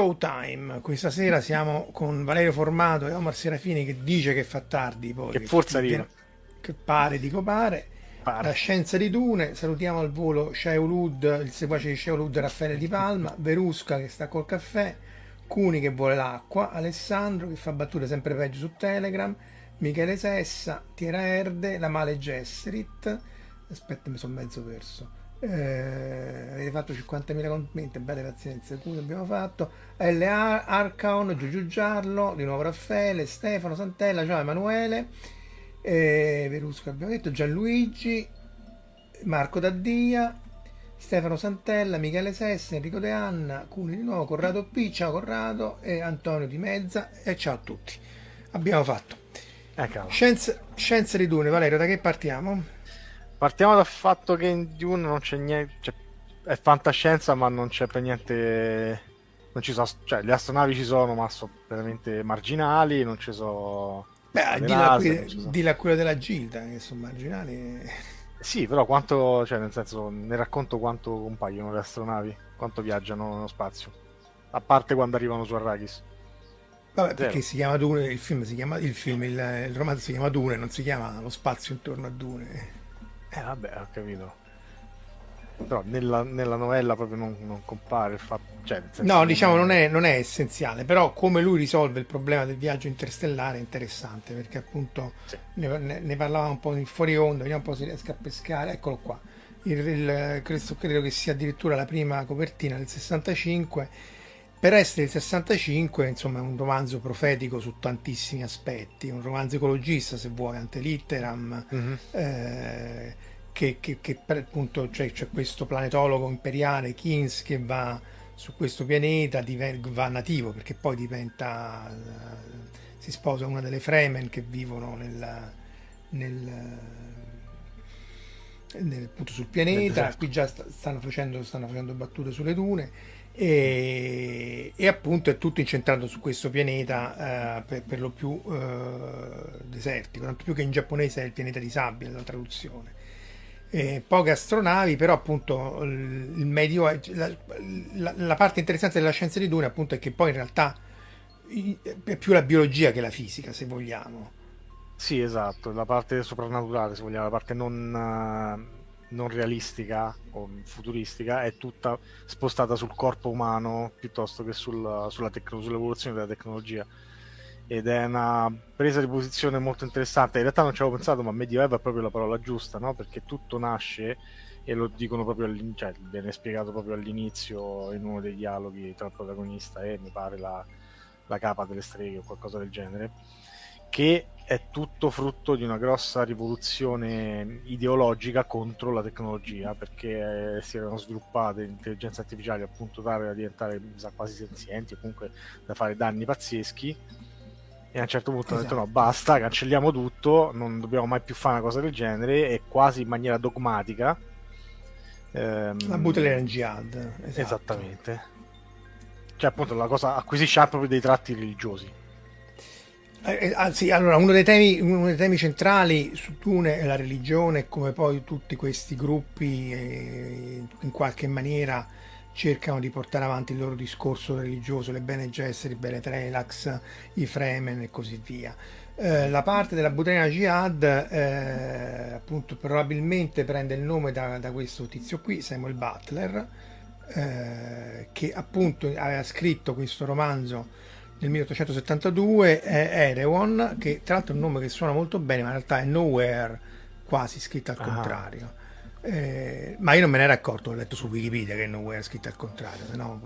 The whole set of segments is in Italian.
Showtime. Questa sera siamo con Valerio Formato e Omar Serafini che dice che fa tardi. Poi, che forse arriva. Che pare, dico pare. Pare. La scienza di Dune. Salutiamo al volo Shaulud, il seguace di Shaulud Raffaele Di Palma, Verusca che sta col caffè, Cuni che vuole l'acqua, Alessandro che fa battute sempre peggio su Telegram, Michele Sessa, Tiera Erde, La Male Gessrit. Aspetta, mi sono mezzo perso. Eh, avete fatto 50.000 commenti, belle pazienze, cui abbiamo fatto L. Ar- Arcaon, Giugiu Giarlo, di nuovo Raffaele, Stefano Santella, ciao Emanuele, eh, Verusco abbiamo detto, Gianluigi, Marco Daddia, Stefano Santella, Michele Sessa, Enrico De Anna, Cuni di nuovo, Corrado P, ciao Corrado e Antonio Di Mezza e ciao a tutti. Abbiamo fatto. Ecco. Scienze, scienze di Dune, Valerio, da che partiamo? Partiamo dal fatto che in Dune non c'è niente. Cioè, è fantascienza, ma non c'è per niente. Non ci sono. Cioè, le astronavi ci sono, ma sono veramente marginali. Non ci sono. Beh, di là, qui- sono- di là quella della Gilda, che sono marginali. Sì, però quanto. Cioè, nel senso, ne racconto quanto compaiono le astronavi, quanto viaggiano nello spazio. A parte quando arrivano su Arrakis. Vabbè, Zero. perché si chiama Dune, il film si chiama, il film, il, il romanzo si chiama Dune, non si chiama lo spazio intorno a Dune. Eh, vabbè, ho capito. Però nella, nella novella proprio non, non compare il fatto. Cioè, No, diciamo non è, non è essenziale, però come lui risolve il problema del viaggio interstellare è interessante, perché appunto Sì. ne, ne- ne parlavamo un po' in fuori onda, vediamo un po' se riesco a pescare, eccolo qua. Il, il- questo credo che sia addirittura la prima copertina del 65. Per essere il 65, insomma, è un romanzo profetico su tantissimi aspetti, un romanzo ecologista, se vuoi, ante litteram, Mhm. eh, che, che- che per appunto c'è, c'è questo planetologo imperiale Kins che va su questo pianeta, diven- va nativo perché poi diventa, eh, si sposa una delle Fremen che vivono nel, nel- nel- appunto sul pianeta, qui già sta- stanno facendo, stanno facendo battute sulle dune e, e appunto è tutto incentrato su questo pianeta eh, per, per lo più eh, desertico, tanto più che in giapponese è il pianeta di sabbia la traduzione. Eh, poche astronavi, però appunto il medio la, la- la parte interessante della scienza di Dune appunto è che poi in realtà è più la biologia che la fisica, se vogliamo. Sì, esatto, la parte soprannaturale, se vogliamo, la parte non, eh, non realistica o futuristica è tutta spostata sul corpo umano piuttosto che sul- tecno- sull'evoluzione della tecnologia. Ed è una presa di posizione molto interessante. In realtà non ci avevo pensato, ma Medioevo è proprio la parola giusta, no? Perché tutto nasce, e lo dicono proprio all'inizio, cioè viene spiegato proprio all'inizio in uno dei dialoghi tra il protagonista e mi pare la, la capa delle streghe o qualcosa del genere che è tutto frutto di una grossa rivoluzione ideologica contro la tecnologia perché eh, si erano sviluppate intelligenze artificiali appunto tale da diventare sa, quasi senzienti o comunque da fare danni pazzeschi e a un certo punto hanno detto Esatto. no basta cancelliamo tutto non dobbiamo mai più fare una cosa del genere e quasi in maniera dogmatica ehm, La Butlerian in Jihad. esatto. esattamente cioè appunto la cosa acquisisce proprio dei tratti religiosi Eh, anzi, eh, allora, uno dei, temi, uno dei temi centrali su Dune è la religione, come poi tutti questi gruppi eh, in qualche maniera cercano di portare avanti il loro discorso religioso, le Bene Gesserit, Bene Trelax, i Fremen e così via. Eh, la parte della Butrena Jihad eh, appunto probabilmente prende il nome da, da questo tizio qui, Samuel Butler, che appunto aveva scritto questo romanzo nel 1872 è Erewhon, che tra l'altro è un nome che suona molto bene, ma in realtà è Nowhere, quasi scritto al ah. contrario. Eh, ma io non me ne ero accorto, ho letto su Wikipedia che Nowhere è scritto al contrario. No,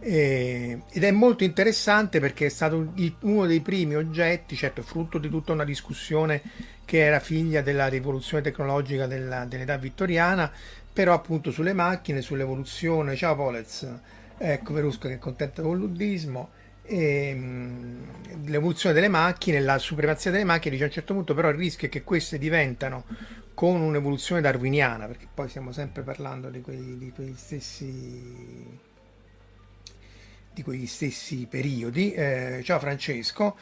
eh, ed è molto interessante perché è stato il, uno dei primi oggetti, certo frutto di tutta una discussione che era figlia della rivoluzione tecnologica della, dell'età vittoriana, però appunto sulle macchine, sull'evoluzione. Ciao Polez, ecco Verusca che è contento con l'uddismo l'evoluzione delle macchine, la supremazia delle macchine, dice a un certo punto però il rischio è che queste diventano con un'evoluzione darwiniana, perché poi stiamo sempre parlando di, quei, di quegli stessi di quegli stessi periodi. Eh, ciao Francesco.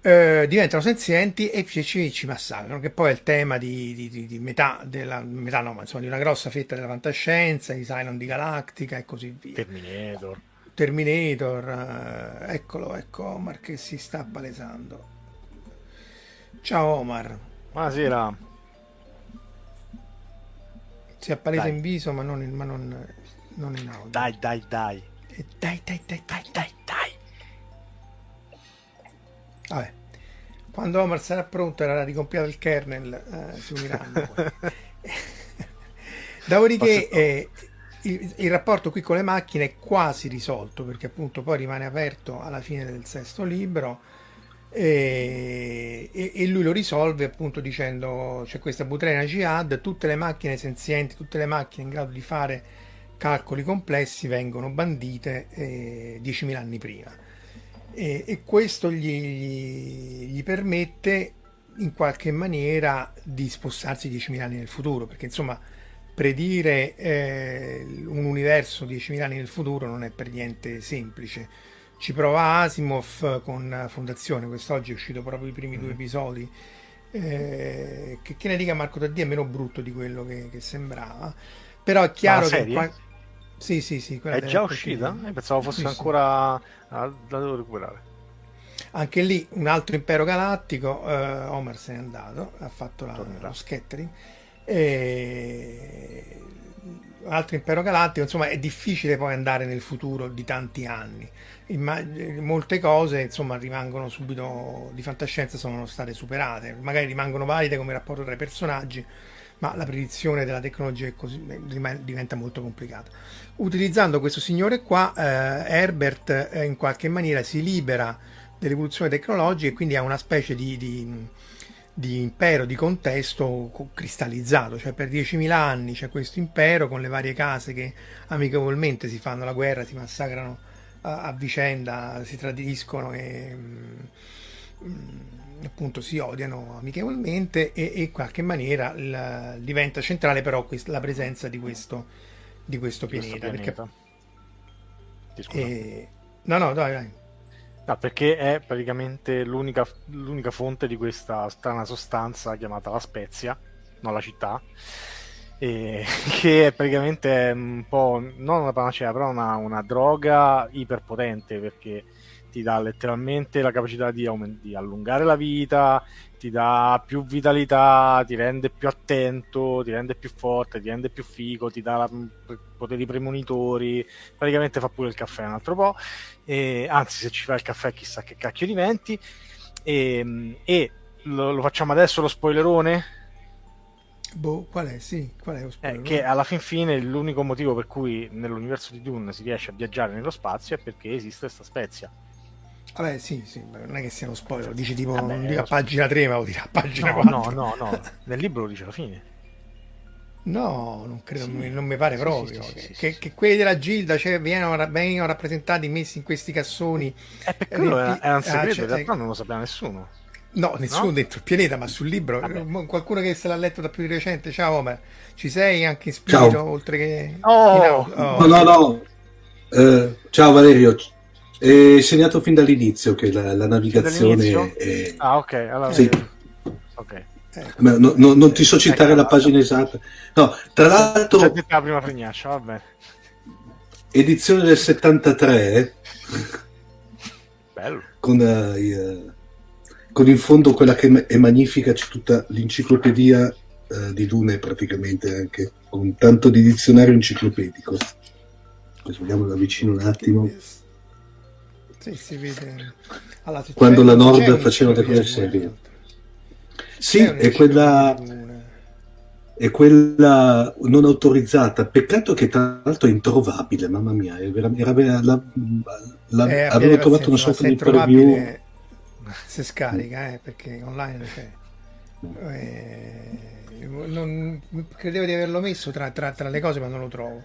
Eh, diventano senzienti e ci, ci, massacrano, che poi è il tema di, di, di, di metà della metà no, ma insomma di una grossa fetta della fantascienza, di Silent di Galactica e così via. Terminator. Terminator, eh, eccolo, ecco Omar che si sta palesando. Ciao Omar. Buonasera. Si appalesa dai. in viso ma non in, ma non, non in audio. Dai, dai, dai. Eh, dai, dai, dai, dai, dai, dai. Vabbè. Quando Omar sarà pronto era ricompiato il kernel, eh, si uniranno. Dopodiché... Il, il, rapporto qui con le macchine è quasi risolto perché appunto poi rimane aperto alla fine del sesto libro e, e, e lui lo risolve appunto dicendo c'è questa butrena jihad tutte le macchine senzienti tutte le macchine in grado di fare calcoli complessi vengono bandite eh, 10.000 anni prima. E, e questo gli, gli permette in qualche maniera di spostarsi 10.000 anni nel futuro perché insomma predire eh, un universo 10.000 anni nel futuro non è per niente semplice. Ci prova Asimov con Fondazione, quest'oggi è uscito proprio i primi due mm. episodi. Eh, che, che, ne dica Marco Taddi è meno brutto di quello che, che sembrava. Però è chiaro che. Qua... Sì, sì, sì. È già uscita? Io pensavo fosse sì, ancora. Ah, la devo recuperare. Anche lì un altro impero galattico. Eh, Homer se n'è andato, ha fatto la, lo scattering e... altro impero galattico, insomma è difficile poi andare nel futuro di tanti anni. Molte cose insomma rimangono subito di fantascienza sono state superate, magari rimangono valide come rapporto tra i personaggi, ma la predizione della tecnologia così, diventa molto complicata. Utilizzando questo signore qua, eh, Herbert eh, in qualche maniera si libera dell'evoluzione tecnologica e quindi ha una specie di, di di impero, di contesto cristallizzato, cioè per 10.000 anni c'è questo impero con le varie case che amichevolmente si fanno la guerra, si massacrano a, a vicenda, si tradiscono e mh, mm, appunto si odiano amichevolmente e, e in qualche maniera il, diventa centrale però quest- la presenza di questo, di questo pianeta. pianeta. Perché... E... No, no, dai, dai. No, perché è praticamente l'unica, l'unica fonte di questa strana sostanza chiamata la spezia, non la città, che è praticamente un po' non una panacea, però una, una droga iperpotente perché ti dà letteralmente la capacità di, aument- di, allungare la vita, ti dà più vitalità, ti rende più attento, ti rende più forte, ti rende più figo, ti dà la, poteri premonitori, praticamente fa pure il caffè un altro po', e, anzi se ci fa il caffè chissà che cacchio diventi, e, e lo, lo facciamo adesso lo spoilerone? Boh, qual è? Sì, qual è? Eh, che alla fin fine l'unico motivo per cui nell'universo di Dune si riesce a viaggiare nello spazio è perché esiste questa spezia Vabbè, sì, sì, non è che sia uno spoiler, lo dici tipo Vabbè, a pagina 3, ma lo dire a pagina no, 4. No, no, no, nel libro lo dice alla fine. No, non credo, sì. non mi pare proprio. Sì, sì, che, che, quelli della Gilda cioè, vengono, vengono, rappresentati, messi in questi cassoni. Eh, per quello riempi... era un segreto, ah, cioè, in realtà non lo sapeva nessuno. No, nessuno no? dentro il pianeta, ma sul libro. Vabbè. Qualcuno che se l'ha letto da più di recente. Ciao Omer, ci sei anche in spirito, ciao. oltre che... Oh. oh. No, no, no. Eh, ciao Valerio, È segnato fin dall'inizio che la, la navigazione è... Ah, ok. Allora... Sì. Ok. Ma no, no, non ti so citare ecco, la pagina esatta. No, tra l'altro... C'è la prima fregnaccia, vabbè. Edizione del 73. Bello. Con, uh, con in fondo quella che è magnifica, c'è tutta l'enciclopedia uh, di Dune praticamente anche, con tanto di dizionario enciclopedico. Adesso vediamo da vicino un attimo. Sì, si vede. Allora, Quando la Nord faceva le serie. Sì, è quella, è quella non autorizzata. Peccato che tra l'altro è introvabile, mamma mia. Era, era, la, la, eh, avevo trovato una sorta di preview. Se scarica, eh, perché online c'è. Eh, non, credevo di averlo messo tra, tra, tra, le cose, ma non lo trovo.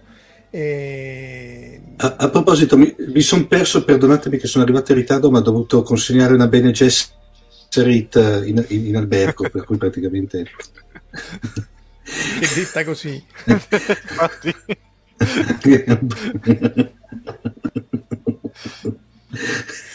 E... A, a, proposito, mi, mi sono perso, perdonatemi che sono arrivato in ritardo, ma ho dovuto consegnare una Bene Gesserit in, in, in albergo, per cui praticamente... che detta così.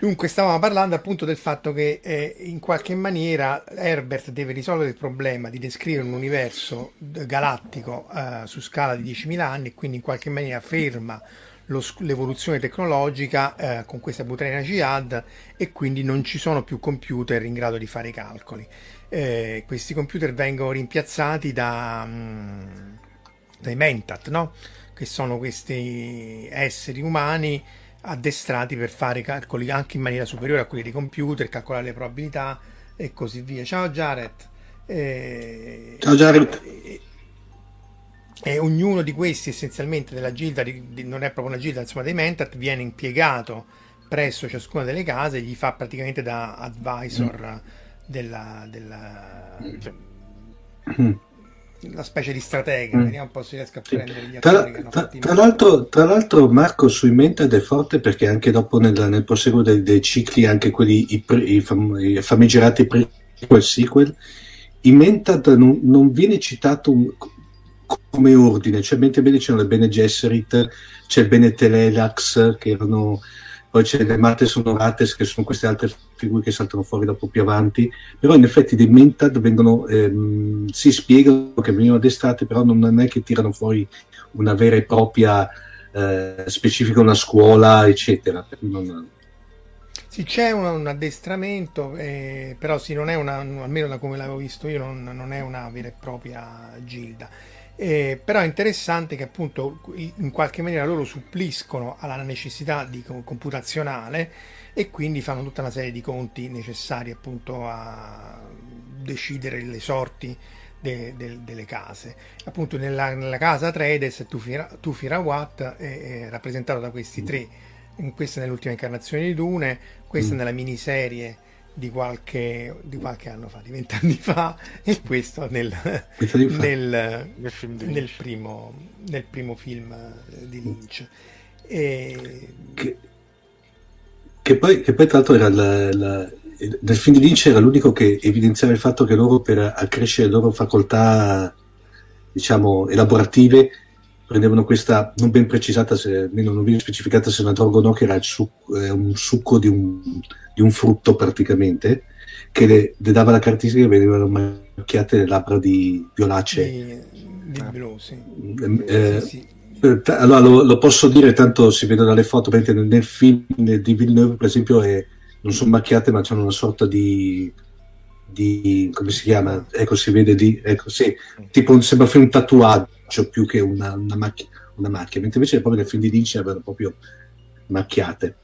Dunque, stavamo parlando appunto del fatto che eh, in qualche maniera Herbert deve risolvere il problema di descrivere un universo galattico eh, su scala di 10.000 anni e quindi in qualche maniera ferma lo, l'evoluzione tecnologica eh, con questa Butraina Jihad e quindi non ci sono più computer in grado di fare i calcoli. Eh, questi computer vengono rimpiazzati da, mh, mm, dai Mentat, no? che sono questi esseri umani addestrati per fare calcoli anche in maniera superiore a quelli dei computer, calcolare le probabilità e così via. Ciao Jared. Eh, Ciao Jared. E, e, ognuno di questi essenzialmente della gilda, di, di, non è proprio una gilda, insomma dei Mentat, viene impiegato presso ciascuna delle case, gli fa praticamente da advisor mm. della... della mm una specie di stratega, mm. vediamo un po' se riesco a prendere gli tra, tra, tra, l'altro, tra l'altro Marco sui Mented è forte perché anche dopo nel, nel proseguo dei, dei, cicli, anche quelli i, i, fam, i famigerati prequel sequel, i Mented non, non viene citato un, come ordine, cioè mentre bene c'erano le Bene Gesserit, c'è il Bene Telelax che erano poi c'è le Mate Sonorates che sono queste altre figure che saltano fuori dopo più avanti, però in effetti dei Mentad vengono, ehm, si spiegano che vengono addestrati, però non è che tirano fuori una vera e propria eh, specifica, una scuola, eccetera. Non... Sì, c'è un, un addestramento, eh, però sì, non è una, almeno da come l'avevo visto io, non, non è una vera e propria gilda. Eh, però è interessante che appunto in qualche maniera loro suppliscono alla necessità di computazionale e quindi fanno tutta una serie di conti necessari appunto a decidere le sorti de, de, delle case. Appunto nella, nella casa Trades Tufi Rawat è, è rappresentato da questi tre, in questa nell'ultima incarnazione di Dune, questa mm. nella miniserie di qualche, di qualche anno fa, di vent'anni fa, e questo nel, nel, nel, nel, primo, nel primo film eh, di Lynch. E... Che, che, poi, che poi tra l'altro era la, la, nel film di Lynch era l'unico che evidenziava il fatto che loro per accrescere le loro facoltà diciamo elaborative prendevano questa non ben precisata se almeno non viene specificata se una droga o no che era succo, eh, un succo di un di un frutto praticamente, che le, le dava la caratteristica che venivano macchiate le labbra di violacee. Di, di blu, sì. Eh, sì, sì. Allora lo, lo, posso dire, tanto si vede dalle foto, nel, nel film di Villeneuve per esempio è, non sono macchiate ma hanno una sorta di, di, come si chiama? Ecco, si vede di, ecco, sì, tipo sembra un tatuaggio più che una, una, macchia, una macchia, mentre invece proprio nel film di Lynch avevano proprio macchiate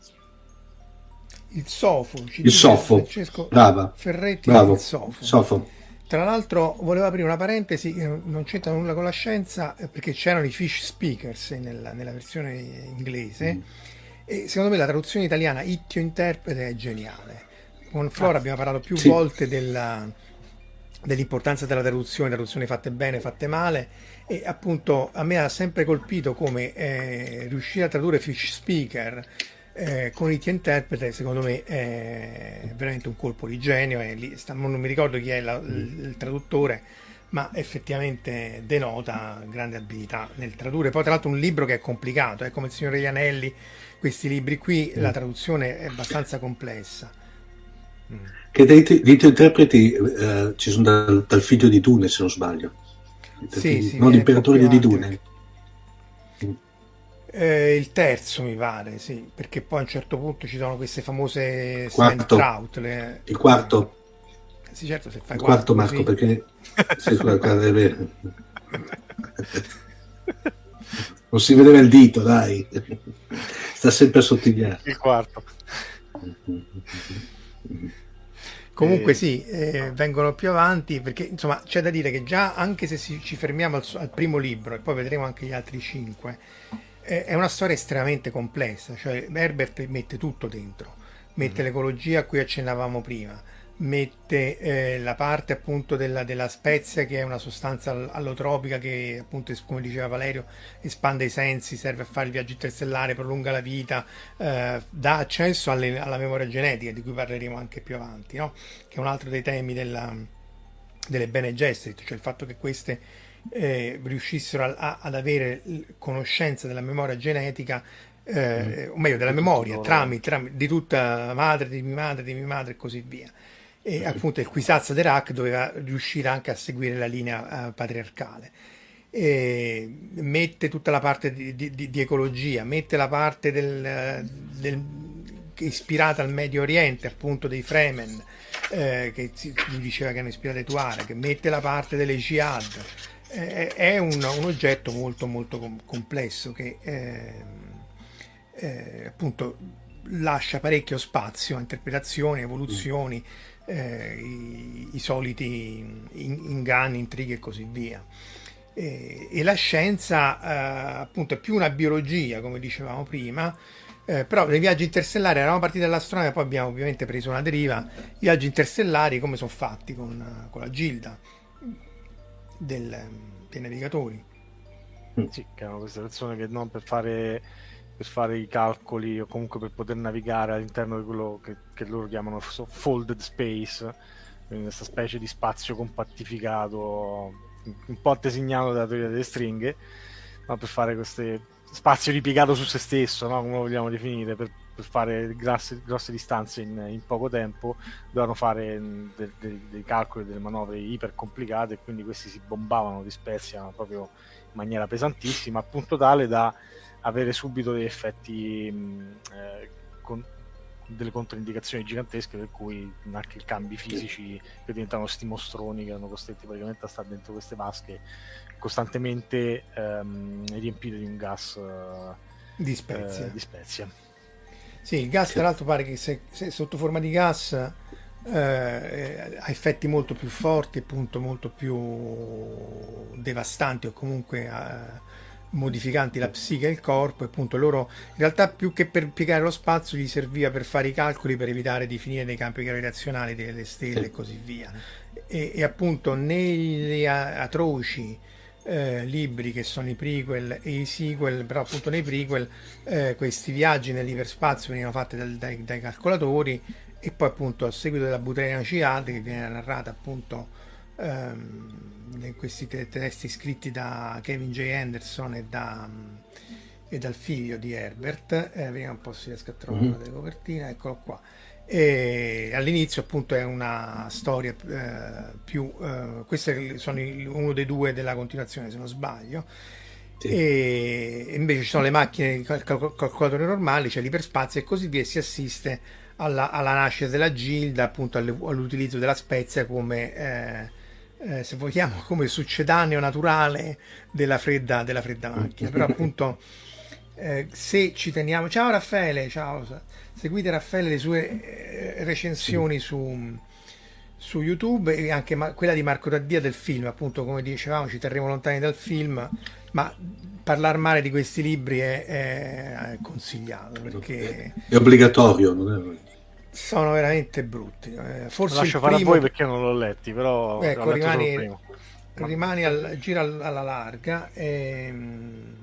il Sofo, il Sofo, Francesco Brava. Ferretti Bravo. Sofo. Sofo. Tra l'altro volevo aprire una parentesi, eh, non c'entra nulla con la scienza, eh, perché c'erano i fish speakers nella, nella versione inglese mm. e secondo me la traduzione italiana Ittio interprete è geniale. Con Flora abbiamo parlato più sì. volte della, dell'importanza della traduzione, traduzioni fatte bene, fatte male e appunto a me ha sempre colpito come eh, riuscire a tradurre fish speaker eh, con It Interprete secondo me è veramente un colpo di genio lì, sta, non mi ricordo chi è la, il, il, traduttore ma effettivamente denota grande abilità nel tradurre poi tra l'altro un libro che è complicato è come il signore Ianelli questi libri qui la traduzione è abbastanza complessa. Che dei, dei tuoi interpreti eh, ci sono dal, dal, figlio di Dune, se non sbaglio. Sì, sì, non l'imperatore di Dune. Eh, il terzo mi pare, sì, perché poi a un certo punto ci sono queste famose Trout. Le... Il quarto. Sì, certo, se fai il quarto, Marco, così... perché sì, non si vedeva il dito, dai. Sta sempre a sottigliare. Il quarto. Comunque eh... sì, eh, vengono più avanti perché insomma c'è da dire che già anche se si, ci fermiamo al, al, primo libro e poi vedremo anche gli altri cinque, eh, è una storia estremamente complessa, cioè Herbert mette tutto dentro, mette mm. l'ecologia a cui accennavamo prima, mette eh, la parte appunto della, della, spezia che è una sostanza allotropica che appunto come diceva Valerio espande i sensi, serve a fare il viaggio interstellare, prolunga la vita, eh, dà accesso alle, alla memoria genetica di cui parleremo anche più avanti, no? che è un altro dei temi della, delle Bene Gesserit, cioè il fatto che queste eh, riuscissero a, a, ad avere conoscenza della memoria genetica eh, mm. o meglio della memoria tramite, tramite, di tutta la madre, di mia madre, di mia madre e così via e appunto il Quisazza Derac doveva riuscire anche a seguire la linea uh, patriarcale. E mette tutta la parte di, di, di, ecologia, mette la parte del, del, ispirata al Medio Oriente, appunto dei Fremen, eh, che si diceva che hanno ispirato i Tuareg, mette la parte delle Jihad. Eh, è un, un, oggetto molto molto complesso che eh, eh, appunto lascia parecchio spazio a interpretazioni, evoluzioni. Mm eh, i, i, soliti inganni, intrighi e così via. E, e la scienza eh, appunto è più una biologia, come dicevamo prima, eh, però nei viaggi interstellari eravamo partiti dall'astronomia, poi abbiamo ovviamente preso una deriva. I viaggi interstellari come sono fatti con, con la gilda del, dei navigatori? Sì, che erano queste persone che non per fare per fare i calcoli o comunque per poter navigare all'interno di quello che, che loro chiamano folded space, quindi questa specie di spazio compattificato, un po' designato dalla teoria delle stringhe, ma per fare questo spazio ripiegato su se stesso, no? come lo vogliamo definire, per, per fare grosse, grosse distanze in, in, poco tempo, dovevano fare de, de, dei calcoli, delle manovre iper complicate e quindi questi si bombavano di spezia proprio in maniera pesantissima, a punto tale da avere subito degli effetti eh, con delle controindicazioni gigantesche per cui anche i cambi fisici che diventano sti mostroni che erano costretti praticamente a stare dentro queste vasche costantemente ehm, riempite di un gas eh, di spezia. Eh, di spezia. Sì, il gas tra l'altro pare che se, se sotto forma di gas eh, ha effetti molto più forti, appunto molto più devastanti o comunque eh, modificanti la psiche e il corpo e appunto loro in realtà più che per piegare lo spazio gli serviva per fare i calcoli per evitare di finire nei campi gravitazionali delle stelle sì. e così via e, e appunto negli atroci eh, libri che sono i prequel e i sequel però appunto nei prequel eh, questi viaggi nell'iperspazio venivano fatti dal, dai, dai, calcolatori e poi appunto a seguito della Butrena Ciad che viene narrata appunto ehm, questi testi scritti da Kevin J. Anderson e, da, e dal figlio di Herbert, eh, vediamo un po' se riesco a trovare una delle copertine, eccolo qua. E all'inizio appunto è una storia eh, più eh, questo sono il, uno dei due della continuazione se non sbaglio sì. e invece ci sono le macchine cal- cal- calcolatori normali c'è l'iperspazio e così via si assiste alla, alla nascita della gilda appunto all'utilizzo della spezia come eh, eh, se vogliamo, come succedaneo naturale della fredda, della fredda macchina. Però appunto, eh, se ci teniamo... Ciao Raffaele, ciao. Seguite Raffaele le sue eh, recensioni su, su, YouTube e anche ma- quella di Marco Taddia del film, appunto come dicevamo ci terremo lontani dal film, ma parlare male di questi libri è, è consigliato perché... È obbligatorio, non è sono veramente brutti. Eh, forse Lo lascio fare primo... a voi perché non l'ho letti, però ecco, rimani, rimani al, gira alla larga. Ehm,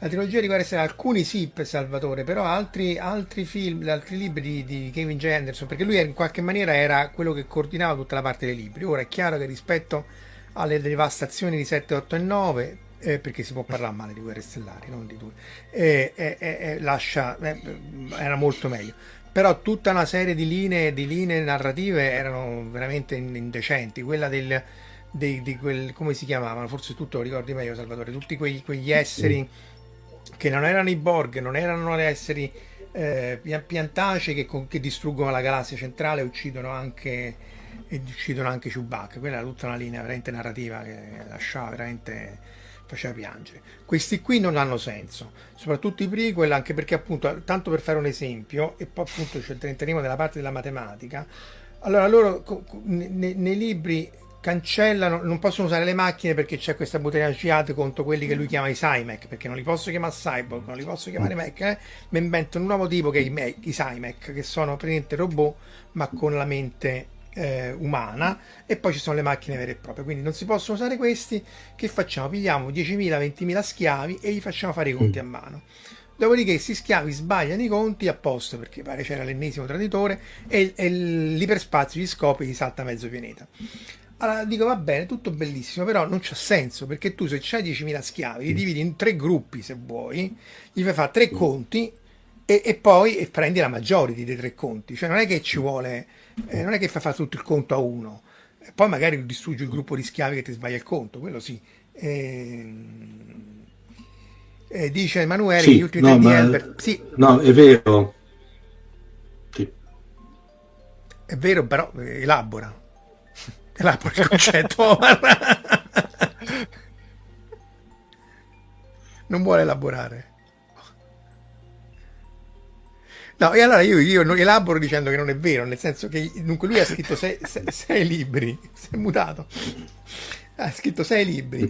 la trilogia riguarda essere alcuni sì per Salvatore, però altri, altri film, altri libri di, di, Kevin J. Anderson, perché lui in qualche maniera era quello che coordinava tutta la parte dei libri. Ora è chiaro che rispetto alle devastazioni di 7, 8 e 9 eh, perché si può parlare male di Guerre Stellari, non di due, eh, eh, eh lascia, eh, era molto meglio. Però tutta una serie di linee, di linee narrative erano veramente indecenti. Quella del, dei, di quel, come si chiamavano, forse tutto lo ricordi meglio Salvatore, tutti quegli, quegli esseri che non erano i Borg, non erano gli esseri eh, piantacei che, che, distruggono la galassia centrale e uccidono anche, e uccidono anche Chewbacca. Quella era tutta una linea veramente narrativa che lasciava veramente faceva piangere. Questi qui non hanno senso, soprattutto i prequel, anche perché appunto, tanto per fare un esempio, e poi appunto c'è il trentenimo della parte della matematica, allora loro nei, nei libri cancellano, non possono usare le macchine perché c'è questa butelagiata contro quelli che lui chiama i Cymec, perché non li posso chiamare Cyborg, non li posso chiamare Mac, eh? mi inventano un nuovo tipo che è i, i Cymec, che sono praticamente robot ma con la mente eh, umana e poi ci sono le macchine vere e proprie. Quindi non si possono usare questi che facciamo? pigliamo 10.000 20.000 schiavi e gli facciamo fare i conti a mano. Dopodiché questi schiavi sbagliano i conti apposta perché pare c'era l'ennesimo traditore e, e l'iperspazio gli scopre e gli salta mezzo pianeta. Allora dico va bene, tutto bellissimo, però non c'ha senso perché tu se c'hai 10.000 schiavi li dividi in tre gruppi se vuoi, gli fai fare tre conti e, e poi e prendi la majority dei tre conti, cioè non è che ci vuole eh, non è che fa fare tutto il conto a uno, poi magari distruggi il gruppo di schiavi che ti sbaglia il conto, quello sì. Eh, eh, dice Emanuele sì, gli ultimi no, ma... Albert... sì. no è vero sì. è vero però eh, elabora elabora il concetto non vuole elaborare No, e allora io, io elaboro dicendo che non è vero, nel senso che dunque lui ha scritto sei, sei, sei libri, si è mutato, ha scritto sei libri,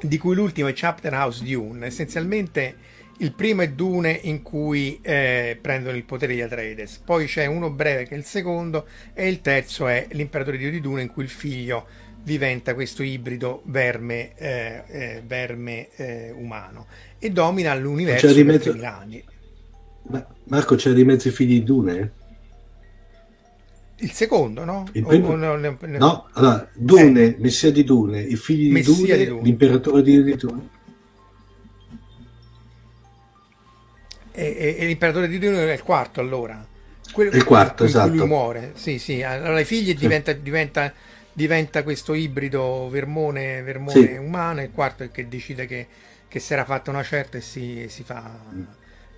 di cui l'ultimo è Chapter House Dune, essenzialmente il primo è Dune in cui eh, prendono il potere di Atreides, poi c'è uno breve che è il secondo e il terzo è l'imperatore di Dune in cui il figlio diventa questo ibrido verme, eh, eh, verme eh, umano e domina l'universo cioè, per 3000 anni. Ma Marco c'era di mezzo i figli di Dune? Il secondo, no? Il primo... no, no, no, allora, Dune, eh. Messia di Dune, i figli di Dune, di Dune, l'imperatore di, Dune. E, e, e, l'imperatore di Dune è il quarto allora. Quello, il quarto, esatto. Lui muore, sì, sì. Allora i figli sì. diventa, diventa, diventa, questo ibrido vermone, vermone sì. umano, e il quarto è che decide che, che si era fatta una certa e si, si fa... Mm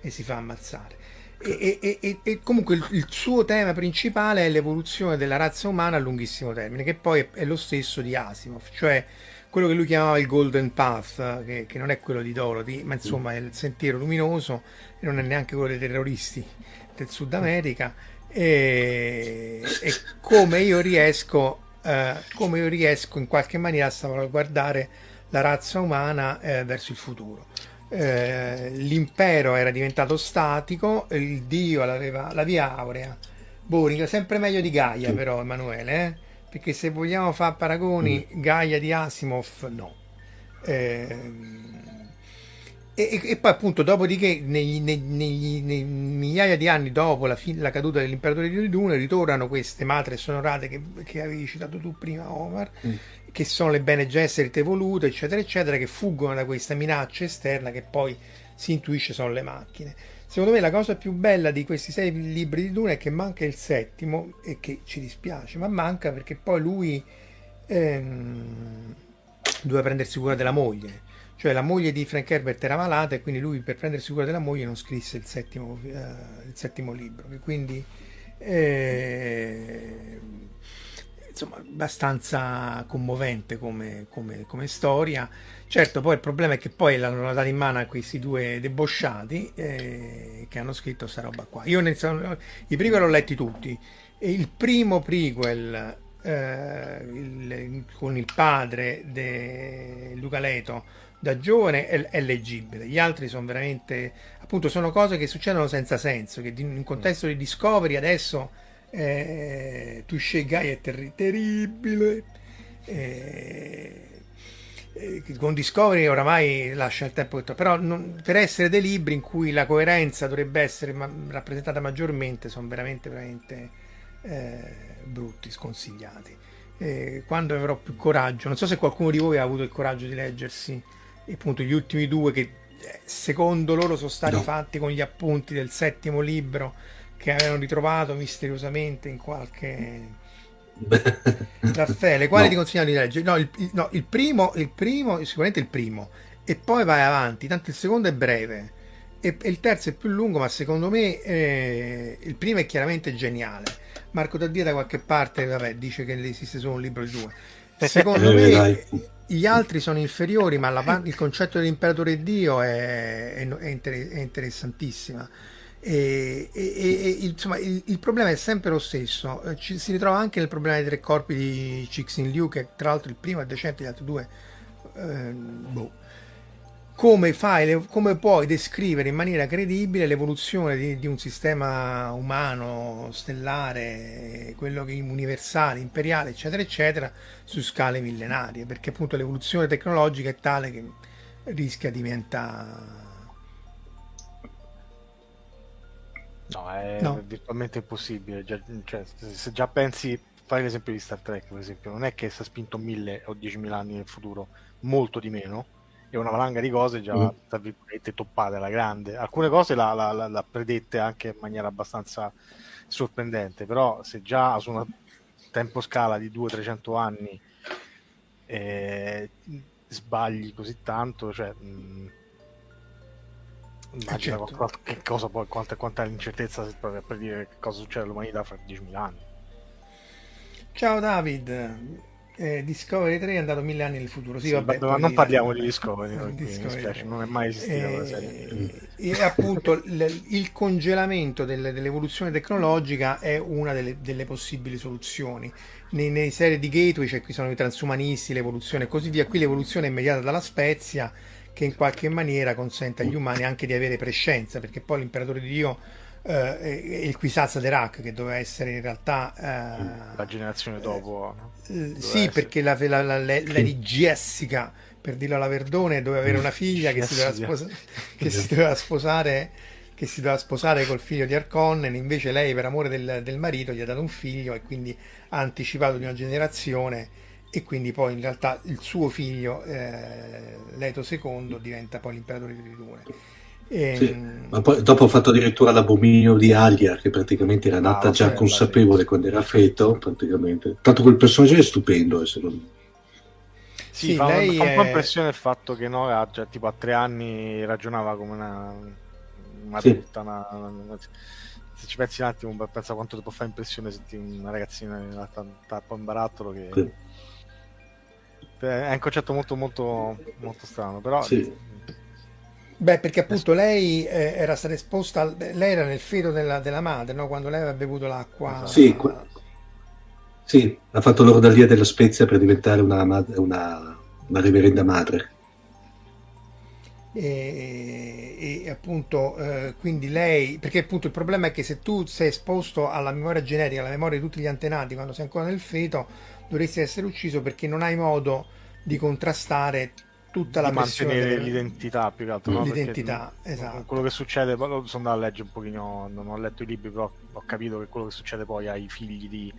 e si fa ammazzare. E, e, e, e comunque il, suo tema principale è l'evoluzione della razza umana a lunghissimo termine, che poi è, è lo stesso di Asimov, cioè quello che lui chiamava il Golden Path, che, che non è quello di Dorothy, ma insomma è il sentiero luminoso e non è neanche quello dei terroristi del Sud America. E, e come io riesco, eh, come io riesco in qualche maniera a salvaguardare la razza umana eh, verso il futuro. Eh, l'impero era diventato statico, il dio aveva la via aurea. Boring, sempre meglio di Gaia sì. però Emanuele, eh? perché se vogliamo fare paragoni, mm. Gaia di Asimov no. Eh, e, e, poi appunto dopodiché nei, nei, nei, migliaia di anni dopo la, fin- la caduta dell'imperatore di Dune ritornano queste matre sonorate che, che avevi citato tu prima Omar mm che sono le Bene Gesserit evolute, eccetera, eccetera, che fuggono da questa minaccia esterna che poi si intuisce sono le macchine. Secondo me la cosa più bella di questi sei libri di Dune è che manca il settimo e che ci dispiace, ma manca perché poi lui ehm, doveva prendersi cura della moglie. Cioè la moglie di Frank Herbert era malata e quindi lui per prendersi cura della moglie non scrisse il settimo, eh, il settimo libro. E quindi eh, insomma, abbastanza commovente come, come, come, storia. Certo, poi il problema è che poi l'hanno data in mano a questi due debosciati eh, che hanno scritto questa roba qua. Io ne sono, i prequel l'ho letti tutti. Il primo prequel eh, il, con il padre di Luca Leto da giovane è, è, leggibile. Gli altri sono veramente, appunto, sono cose che succedono senza senso, che in un contesto di Discovery adesso eh, Touché Guy è terri- terribile. Eh, eh, con Discovery oramai lascia il tempo che però non, per essere dei libri in cui la coerenza dovrebbe essere ma- rappresentata maggiormente sono veramente veramente eh, brutti, sconsigliati. Eh, quando avrò più coraggio, non so se qualcuno di voi ha avuto il coraggio di leggersi appunto gli ultimi due che eh, secondo loro sono stati No. fatti con gli appunti del settimo libro che avevano ritrovato misteriosamente in qualche Raffaele, quale No. ti consigliamo di leggere? No, il, no, il primo, il primo, sicuramente il primo, e poi vai avanti, tanto il secondo è breve e, e il terzo è più lungo, ma secondo me eh, il primo è chiaramente geniale. Marco Taddia da qualche parte vabbè, dice che esiste solo un libro di due. Secondo Eh, me dai. gli altri sono inferiori, ma la il concetto dell'imperatore Dio è, è- è inter- è interessantissima. E, e- e- insomma, il, il problema è sempre lo stesso. Eh, Ci, si ritrova anche nel problema dei tre corpi di Cixin Liu, che tra l'altro il primo è decente, gli altri due. ehm, boh. Come, fai, come puoi descrivere in maniera credibile l'evoluzione di, di un sistema umano, stellare, quello che universale, imperiale, eccetera, eccetera, su scale millenarie? Perché appunto l'evoluzione tecnologica è tale che rischia di diventare No, è No. virtualmente impossibile. Già- cioè, se, già pensi, fai l'esempio di Star Trek, per esempio, non è che si è spinto mille o diecimila anni nel futuro, molto di meno, e una valanga di cose già, Mm. tra virgolette, toppate alla grande. Alcune cose l'ha, l'ha- l'ha- l'ha predette anche in maniera abbastanza sorprendente, però se già su una tempo scala di 200-300 anni eh, sbagli così tanto, cioè... mh, Immagina certo. qual- che cosa poi, quanta, quanta è l'incertezza se provi a predire che cosa succede all'umanità fra 10.000 anni. Ciao David, eh, Discovery 3 è andato mille anni nel futuro. Sì, Sì, vabbè, ma non parliamo di Discovery, mi Discovery dispiace, 3. non è mai esistita quella serie. E, e appunto il, il congelamento del- dell'evoluzione tecnologica è una delle, delle possibili soluzioni. Nei, nei serie di Gateway c'è qui sono i transumanisti, l'evoluzione e così via. Qui l'evoluzione è immediata dalla spezia che in qualche maniera consente agli umani anche di avere prescienza, perché poi l'imperatore di Dio eh, è è il Kwisatz Haderach che doveva essere in realtà eh, La generazione dopo. eh, sì, essere- perché la, la, la- le- Lady Jessica, per dirlo alla Verdone, doveva avere una figlia che si doveva, sposa- che si doveva sposare che si doveva sposare col figlio di Arconnen, invece lei per amore del, del marito gli ha dato un figlio e quindi ha anticipato di una generazione e quindi poi in realtà il suo figlio, eh, Leto II, diventa poi l'imperatore di Dune. E, Sì, ma poi dopo ho fatto addirittura l'abominio di Alia, che praticamente era nata Ah, già bella, consapevole quando era feto, praticamente. Tanto quel personaggio è stupendo, eh, secondo me. Sì, Sì, fa, lei fa un po' è- impressione il fatto che no, ha- cioè, tipo a tre anni ragionava come una, una Sì. adulta, una- una- se ci pensi un attimo, pensa quanto ti può fare impressione sentire una ragazzina in realtà un tappo in barattolo che Sì. È un concetto molto molto molto strano, però Sì. Beh, perché appunto lei eh, era stata esposta, al- lei era nel feto della, della madre, no? quando lei aveva bevuto l'acqua. Esatto. Sì, que- Sì, ha fatto l'ordalia della Spezia per diventare una, mad- una- una reverenda madre. E, e appunto eh, quindi lei perché appunto il problema è che se tu sei esposto alla memoria genetica alla memoria di tutti gli antenati quando sei ancora nel feto dovresti essere ucciso perché non hai modo di contrastare tutta la di pressione mantenere del- l'identità più che altro no? Perché, L'identità, mh, esatto. quello che succede sono andato a leggere un pochino non ho letto i libri però ho capito che quello che succede poi ai figli di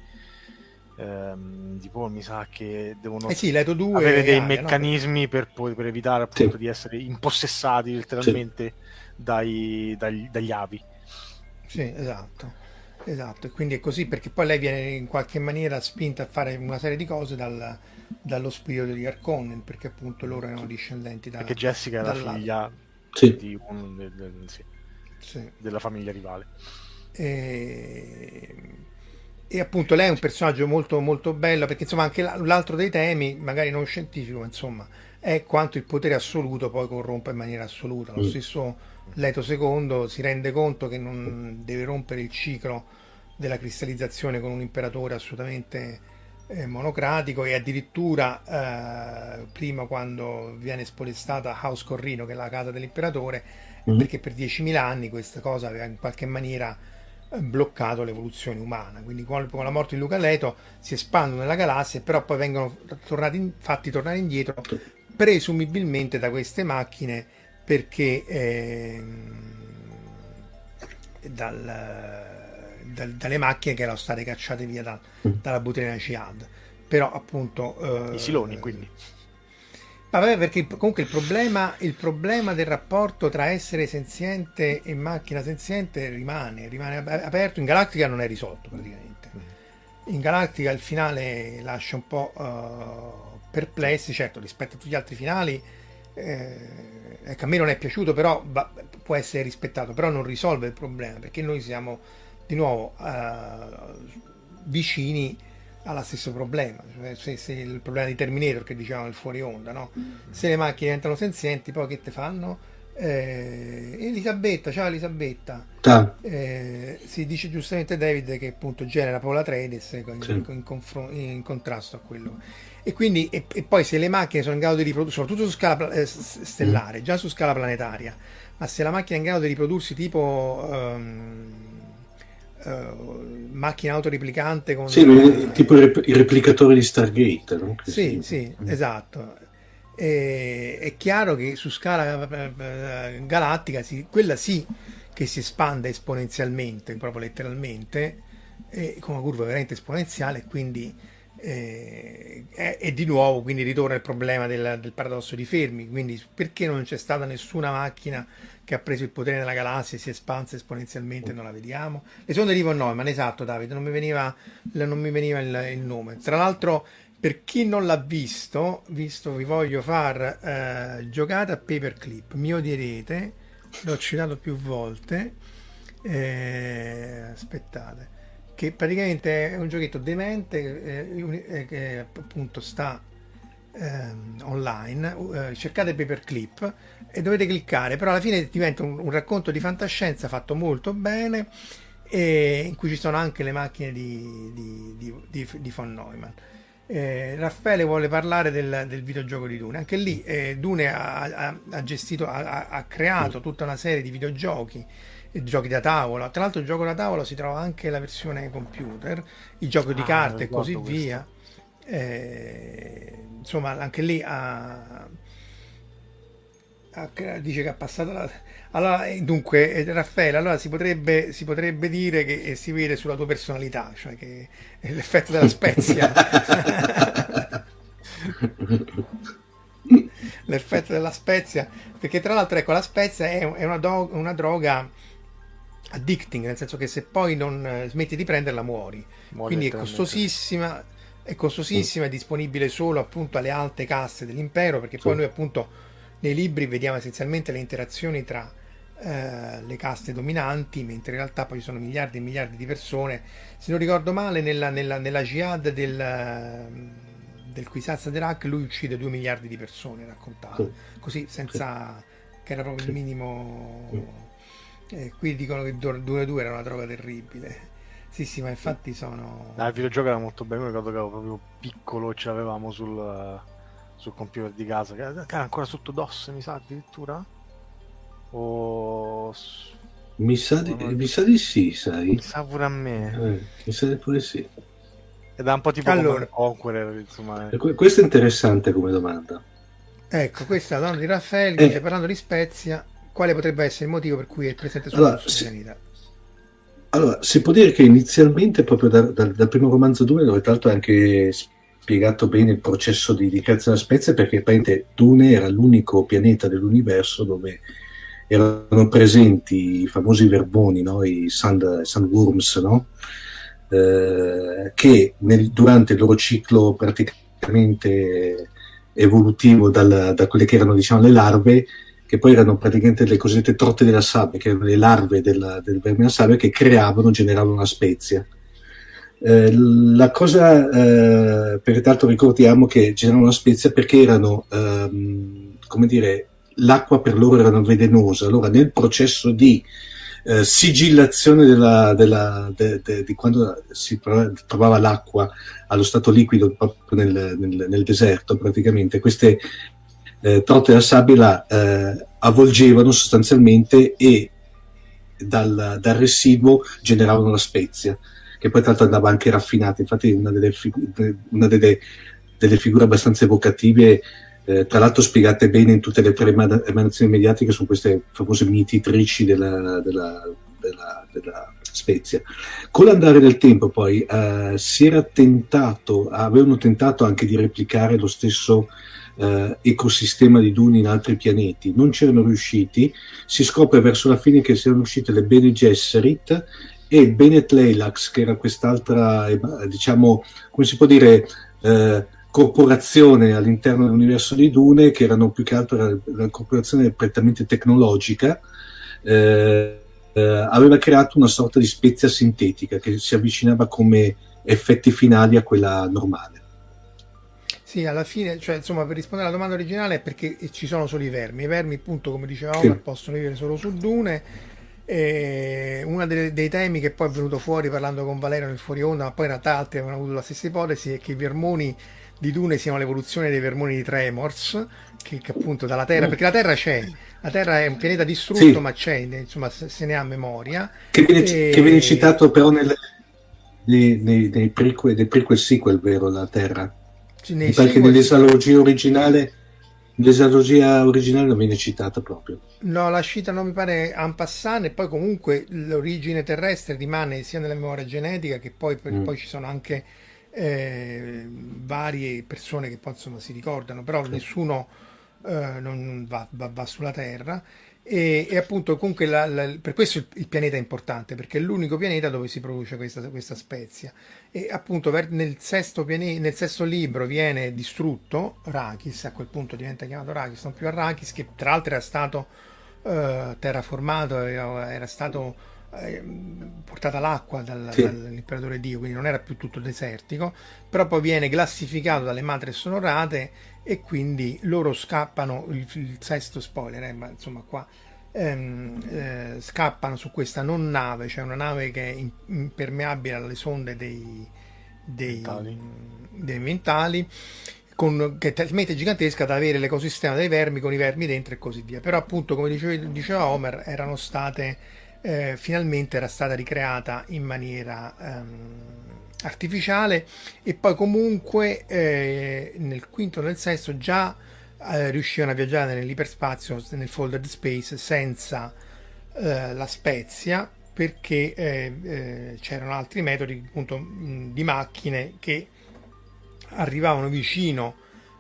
ehm, di Paul mi sa che devono eh sì 2 avere dei Aria, no? meccanismi per, poi- per evitare appunto Sì. di essere impossessati letteralmente dai- dagli, dagli avi Sì, esatto. Esatto, e quindi è così perché poi lei viene in qualche maniera spinta a fare una serie di cose dal- dallo spirito di Arconnen, perché appunto loro erano discendenti da, perché Jessica è la figlia Sì. di un- del- del- sì, Sì. della famiglia rivale E... e appunto lei è un personaggio molto molto bello perché insomma anche la- l'altro dei temi, magari non scientifico, ma insomma, è quanto il potere assoluto poi corrompa in maniera assoluta. Lo Mm. stesso Leto II si rende conto che non deve rompere il ciclo della cristallizzazione con un imperatore assolutamente eh, monocratico e addirittura eh, prima quando viene spolestata House Corrino che è la casa dell'imperatore Mhm. perché per 10.000 anni questa cosa aveva in qualche maniera eh, bloccato l'evoluzione umana quindi con, con la morte di Luca Leto si espandono nella galassia però poi vengono tornati in- fatti tornare indietro presumibilmente da queste macchine perché ehm, dal- dal- dalle macchine che erano state cacciate via da- Mm. dalla Butrina Ciad però appunto eh, i siloni quindi Vabbè, perché comunque il problema, il problema, del rapporto tra essere senziente e macchina senziente rimane, rimane aperto. In Galactica non è risolto praticamente. In Galactica il finale lascia un po' uh, perplessi, certo, rispetto a tutti gli altri finali. Eh, ecco, a me non è piaciuto, però va, può essere rispettato, però non risolve il problema perché noi siamo di nuovo uh, vicini ha lo stesso problema, cioè, se, se, il problema di Terminator che dicevamo il fuori onda, no? se le macchine diventano senzienti poi che te fanno? Eh, Elisabetta, ciao Elisabetta, ah. eh, si dice giustamente David che appunto genera Paula Atreides in, sì. in, confron- in, contrasto a quello e quindi e, e, poi se le macchine sono in grado di riprodursi soprattutto su scala eh, stellare, mm. già su scala planetaria ma se la macchina è in grado di riprodursi tipo um, uh, macchina autoreplicante con sì, tipo i replicatori di Stargate no? sì, sì, mm. esatto e, è chiaro che su scala uh, galattica sì, quella sì che si espande esponenzialmente proprio letteralmente e, con una curva veramente esponenziale quindi eh, e, di nuovo quindi ritorna il problema del, del paradosso di Fermi quindi perché non c'è stata nessuna macchina che ha preso il potere nella galassia e si è espansa esponenzialmente, non la vediamo. Le sonde di von Neumann, esatto Davide, non mi veniva, non mi veniva il, il, nome. Tra l'altro, per chi non l'ha visto, visto vi voglio far eh, giocate a paperclip, mi odierete, l'ho citato più volte, eh, aspettate, che praticamente è un giochetto demente eh, eh che appunto sta ehm, online, eh, cercate paperclip e dovete cliccare, però alla fine diventa un, un racconto di fantascienza fatto molto bene e in cui ci sono anche le macchine di, di, di, di, di von Neumann. Eh, Raffaele vuole parlare del, del, videogioco di Dune. Anche lì eh, Dune ha, ha, ha gestito, ha, ha, creato tutta una serie di videogiochi, giochi da tavola. Tra l'altro, il gioco da tavola si trova anche la versione computer, il gioco ah, di carte e così via. Eh, insomma, anche lì ha, dice che ha passato la... Allora, eh, dunque, eh, Raffaele, allora si potrebbe, si potrebbe dire che eh, si vede sulla tua personalità, cioè che è l'effetto della spezia. l'effetto della spezia, perché tra l'altro, ecco, la spezia è, è una, do, una, droga addicting, nel senso che se poi non smetti di prenderla muori. muori Quindi è costosissima è costosissima, è disponibile solo appunto alle alte casse dell'impero, perché poi noi appunto nei libri vediamo essenzialmente le interazioni tra eh, le caste dominanti, mentre in realtà poi ci sono miliardi e miliardi di persone. Se non ricordo male, nella, nella, nella jihad del, del Quisazza Derac lui uccide 2 miliardi di persone raccontate, così senza che era proprio il minimo... Eh, qui dicono che 2-2 era una droga terribile. Sì, sì, ma infatti sono. Ah, il videogioco era molto bello. Mi ricordo che ero proprio piccolo ce l'avevamo sul, sul computer di casa. Che era ancora sotto DOS, mi sa addirittura. O. Mi sa, di, mi sa di sì, sai. Mi sa pure a me. Eh, mi sa di pure sì. È un po' tipo allora, Conqueror, insomma. Questo è interessante come domanda. Ecco, questa è la donna di Raffaele eh. dice, parlando di Spezia, quale potrebbe essere il motivo per cui è presente sulla allora, pianeta? Allora, si può dire che inizialmente, proprio da, da, dal primo romanzo 2, dove tra l'altro è anche spiegato bene il processo di, di creazione della spezia, perché apparentemente Dune era l'unico pianeta dell'universo dove erano presenti i famosi verboni, no? i sand, sandworms, no? eh, che nel, durante il loro ciclo praticamente evolutivo dal, da quelle che erano diciamo, le larve che poi erano praticamente le cosiddette trotte della sabbia, che erano le larve del, del verme della sabbia che creavano, generavano una spezia. Eh, la cosa, eh, perché tanto ricordiamo che generavano una spezia perché erano, ehm, come dire, l'acqua per loro era velenosa, allora nel processo di eh, sigillazione della, della, de, de, di quando si trovava l'acqua allo stato liquido proprio nel, nel, nel deserto, praticamente queste eh, trotte da sabbia la eh, avvolgevano sostanzialmente e dal, dal, residuo generavano la spezia, che poi tra l'altro andava anche raffinata. Infatti, una delle, figu- una delle, delle figure abbastanza evocative, eh, tra l'altro spiegate bene in tutte le tre emanazioni mediatiche, sono queste famose mititrici della, della, della, della spezia. Con l'andare del tempo poi eh, si era tentato, avevano tentato anche di replicare lo stesso eh, ecosistema di duni in altri pianeti, non c'erano riusciti, si scopre verso la fine che siano uscite le Bene Gesserit e Bennett Leilax, che era quest'altra, eh, diciamo, come si può dire, eh, corporazione all'interno dell'universo di Dune, che erano più che altro una corporazione prettamente tecnologica, eh, eh, aveva creato una sorta di spezia sintetica che si avvicinava come effetti finali a quella normale. Sì, alla fine, cioè, insomma, per rispondere alla domanda originale è perché ci sono solo i vermi. I vermi, appunto, come diceva Omar, sì. possono vivere solo su dune. E uno dei, dei, temi che poi è venuto fuori parlando con Valerio nel fuori onda, ma poi in realtà altri avevano avuto la stessa ipotesi, è che i vermoni di Dune siano l'evoluzione dei vermoni di Tremors, che, che appunto dalla Terra, mm. perché la Terra c'è, la Terra è un pianeta distrutto, sì. ma c'è, insomma, se ne ha memoria. Che viene, e... che viene citato però nel, nei, nei, nei, prequel, prequel sequel, vero, la Terra? Nei perché nell'esalogia originale l'esalogia originale non viene citata proprio. No, la citano mi pare en passant e poi comunque l'origine terrestre rimane sia nella memoria genetica che poi, mm. poi ci sono anche eh, varie persone che poi insomma si ricordano, però sì. nessuno eh, non va, va, va, sulla Terra e, e appunto comunque la, la, per questo il, il, pianeta è importante perché è l'unico pianeta dove si produce questa, questa spezia. E appunto nel sesto, pianeta, nel sesto libro viene distrutto Rakis, a quel punto diventa chiamato Rakis, non più Arrakis che tra l'altro era stato eh, terraformato, era, era stato portata l'acqua dal, sì. dall'imperatore Dio, quindi non era più tutto desertico, però poi viene glassificato dalle madre sonorate e quindi loro scappano, il, il sesto spoiler, eh, ma insomma qua ehm, eh, scappano su questa non nave, cioè una nave che è impermeabile alle sonde dei, dei mentali, dei mentali con, che è talmente gigantesca da avere l'ecosistema dei vermi con i vermi dentro e così via. Però appunto, come diceva, diceva Homer, erano state eh, finalmente era stata ricreata in maniera ehm, artificiale e poi comunque eh, nel quinto e nel sesto già eh, riuscivano a viaggiare nell'iperspazio, nel folded space senza eh, la spezia perché eh, eh, c'erano altri metodi appunto di macchine che arrivavano vicino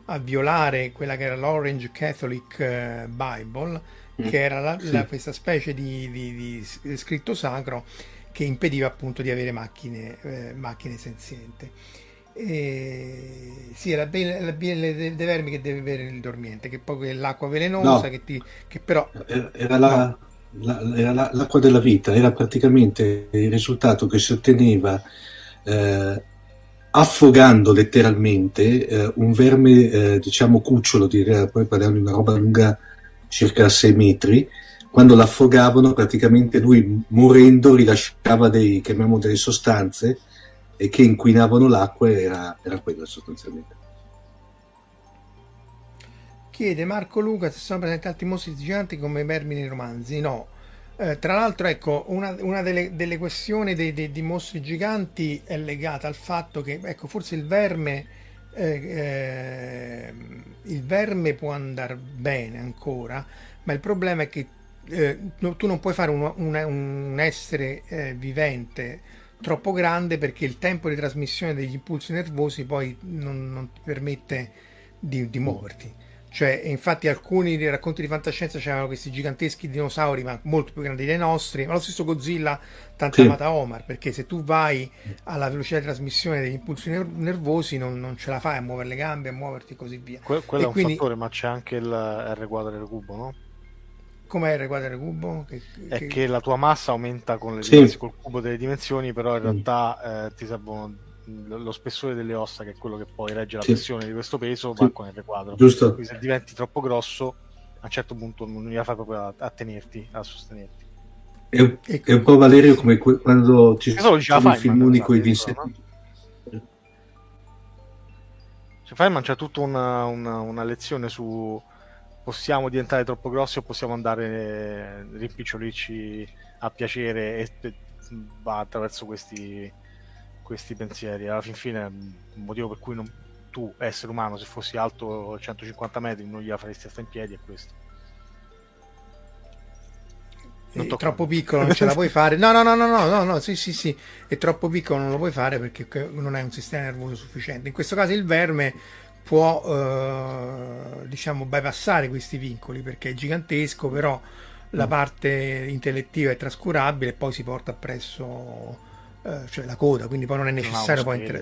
a violare quella che era l'Orange Catholic Bible Mm. che era la, la, questa specie di, di, di, scritto sacro che impediva appunto di avere macchine, eh, macchine senzienti. E, sì, è la bile dei, vermi che deve avere il dormiente, che poi è l'acqua velenosa, no. che, ti, che però... Era, la, la, era l'acqua della vita, era praticamente il risultato che si otteneva eh, affogando letteralmente eh, un verme, eh, diciamo cucciolo, direi, poi parliamo di una roba lunga circa 6 metri, quando l'affogavano praticamente lui morendo rilasciava dei, chiamiamo delle sostanze e che inquinavano l'acqua era, era quello sostanzialmente. Chiede Marco Luca se sono presenti altri mostri giganti come vermi nei romanzi. No. Eh, tra l'altro, ecco, una, una delle, delle, questioni dei, dei, dei, mostri giganti è legata al fatto che, ecco, forse il verme eh, eh, il verme può andare bene ancora, ma il problema è che eh, tu non puoi fare un, un, un essere eh, vivente troppo grande perché il tempo di trasmissione degli impulsi nervosi poi non, non ti permette di, di muoverti. Cioè, infatti alcuni dei racconti di fantascienza c'erano questi giganteschi dinosauri, ma molto più grandi dei nostri, ma lo stesso Godzilla, tanto sì. amata Omar, perché se tu vai alla velocità di trasmissione degli impulsi nervosi non, non, ce la fai a muovere le gambe, a muoverti e così via. Que- quello e è quindi... un fattore, ma c'è anche il R quadro cubo, no? Com'è R quadro cubo? Che, che... È che la tua massa aumenta con le sì. col cubo delle dimensioni, però in mm. realtà eh, ti servono lo spessore delle ossa, che è quello che poi regge la sì. pressione di questo peso, sì. va con il quadro. Giusto. Quindi se diventi troppo grosso, a un certo punto non la fai proprio a, a tenerti, a sostenerti. È, un, è un po' Valerio come que- quando ci sono i filmoni con gli insetti. Cioè, Feynman c'è tutta una, una, una, lezione su possiamo diventare troppo grossi o possiamo andare rimpicciolirci a piacere e va attraverso questi questi pensieri. Alla fin fine, il motivo per cui non, tu, essere umano, se fossi alto 150 metri, non gliela faresti stare in piedi è questo. è troppo piccolo, non ce la puoi fare. No, no, no, no, no, no, no, sì, sì, sì, è troppo piccolo, non lo puoi fare perché non hai un sistema nervoso sufficiente. In questo caso il verme può, eh, diciamo, bypassare questi vincoli perché è gigantesco, però la mm. parte intellettiva è trascurabile e poi si porta appresso eh, cioè la coda, quindi poi non è necessario poi inter...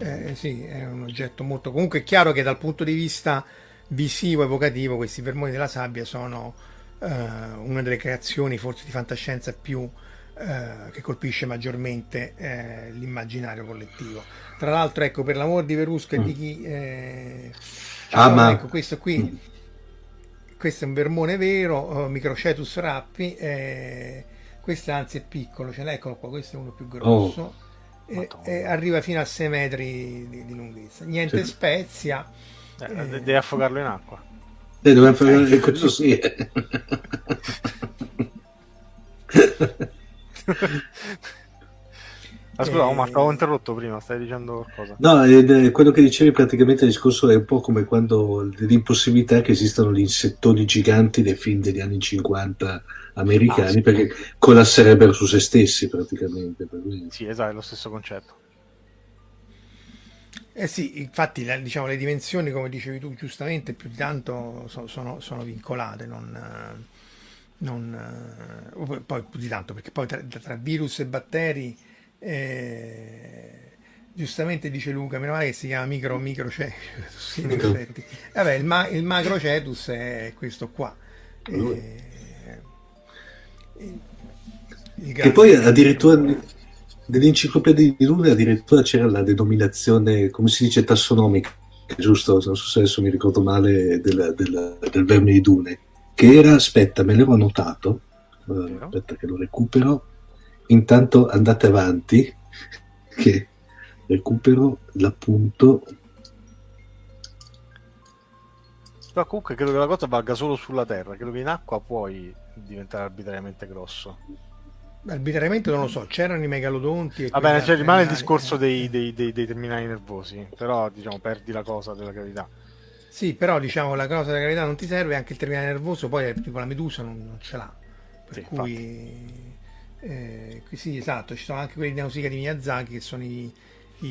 eh, sì, è un oggetto molto comunque è chiaro che dal punto di vista visivo evocativo questi vermoni della sabbia sono uh, una delle creazioni forse di fantascienza più uh, che colpisce maggiormente uh, l'immaginario collettivo. Tra l'altro, ecco, per l'amor di Verusca e mm. di chi... Eh, ah, sono, ma... ecco, questo qui... Mm. Questo è un vermone vero, Microcetus rappi, eh, questo anzi è piccolo, ce eccolo qua, questo è uno più grosso. Oh. E, e, arriva fino a 6 metri di, di lunghezza. Niente sì. spezia. Eh, eh, devi affogarlo in acqua. Eh, dobbiamo fare eh, questo sì. Ah, scusa, eh, ma stavo interrotto prima, stai dicendo qualcosa? No, eh, quello che dicevi praticamente il discorso è un po' come quando l'impossibilità che esistano gli insettoni giganti dei film degli anni 50 americani ah, sì. perché collasserebbero su se stessi praticamente. Sì, esatto, è lo stesso concetto. Eh sì, infatti diciamo, le dimensioni, come dicevi tu giustamente, più di tanto so, sono, sono, vincolate, non, non, poi più di tanto, perché poi tra, tra virus e batteri, eh, giustamente dice Luca, meno male che si chiama micro microcetus, in effetti. Vabbè, il, ma, il macrocetus è questo qua. Eh, che poi addirittura nell'enciclopedia di Luna addirittura c'era la denominazione, come si dice, tassonomica, giusto? Non so se adesso mi ricordo male del, del, del verme di Dune, che era, aspetta, me l'ero annotato, uh, aspetta che lo recupero, intanto andate avanti, che recupero l'appunto. Ma comunque credo che la cosa valga solo sulla Terra, credo che in acqua puoi diventare arbitrariamente grosso. Arbitrariamente non lo so, c'erano i megalodonti. E Va bene, cioè, rimane il discorso dei, dei, dei, dei, terminali nervosi, però diciamo perdi la cosa della gravità. Sì, però diciamo la cosa della gravità non ti serve, anche il terminale nervoso, poi tipo la medusa non, non ce l'ha. Per sì, cui... Eh, sì, esatto, ci sono anche quelli di Nausicaa di Miyazaki che sono i, i,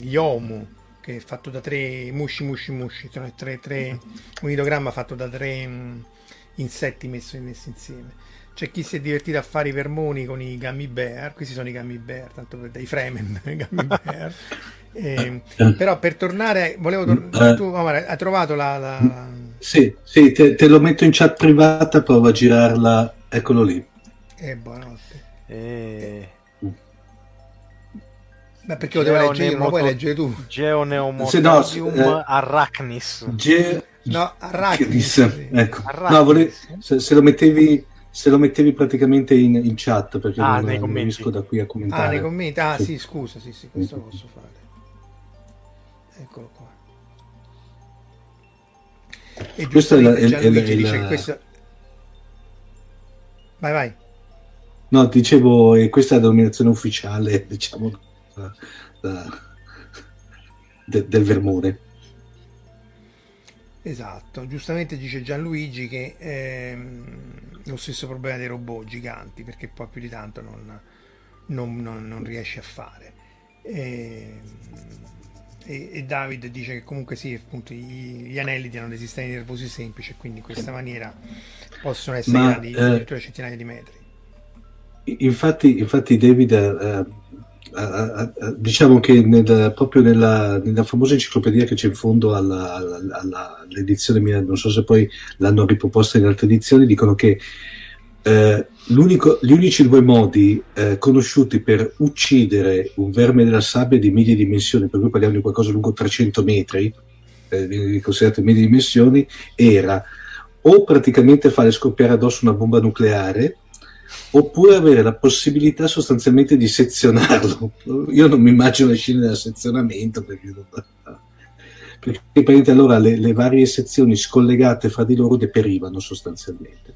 gli Omu, che è fatto da tre mushi mushi mushi, sono tre, tre, un idogramma fatto da tre mh, mm, insetti messi, messi insieme c'è chi si è divertito a fare i vermoni con i gummy bear, questi sono i gummy bear, tanto per dai Fremen, gummy bear. Eh, però per tornare, volevo tornare, uh, tu Omar, hai trovato la... la... Sì, sì te, te, lo metto in chat privata, prova a girarla, eccolo lì. Eh, buonanotte. Eh... Ma perché lo devo leggere io, ma puoi leggere tu? Geoneomorphium sì, no, eh, arachnis. Ge... No, arachnis. Ecco. Arachnis. No, volevo, se, se, lo mettevi se lo mettevi praticamente in, in chat perché ah, non, non riesco da qui a commentare. Ah, nei commenti, ah sì, sì scusa, sì, sì, questo lo posso fare. Eccolo qua. E questo è la, è, è, è dice la... questo... Vai, vai. No, dicevo, e questa è la dominazione ufficiale, diciamo, da, da, de, del Vermone. Esatto, giustamente dice Gianluigi che ehm, lo stesso problema dei robot giganti, perché poi più di tanto non, non, non, non riesce a fare. E, e, e, David dice che comunque sì, appunto, gli, gli anelli hanno dei sistemi nervosi semplici e quindi in questa maniera possono essere Ma, grandi eh, addirittura centinaia di metri. Infatti, infatti David eh, diciamo che nel, proprio nella, nella, famosa enciclopedia che c'è in fondo alla, alla, all'edizione mia, non so se poi l'hanno riproposta in altre edizioni, dicono che eh, gli unici due modi eh, conosciuti per uccidere un verme della sabbia di medie dimensioni, per cui parliamo di qualcosa lungo 300 metri, eh, considerato medie dimensioni, era o praticamente fare scoppiare addosso una bomba nucleare oppure avere la possibilità sostanzialmente di sezionarlo. Io non mi immagino le scene del sezionamento perché, perché allora le, le, varie sezioni scollegate fra di loro deperivano sostanzialmente.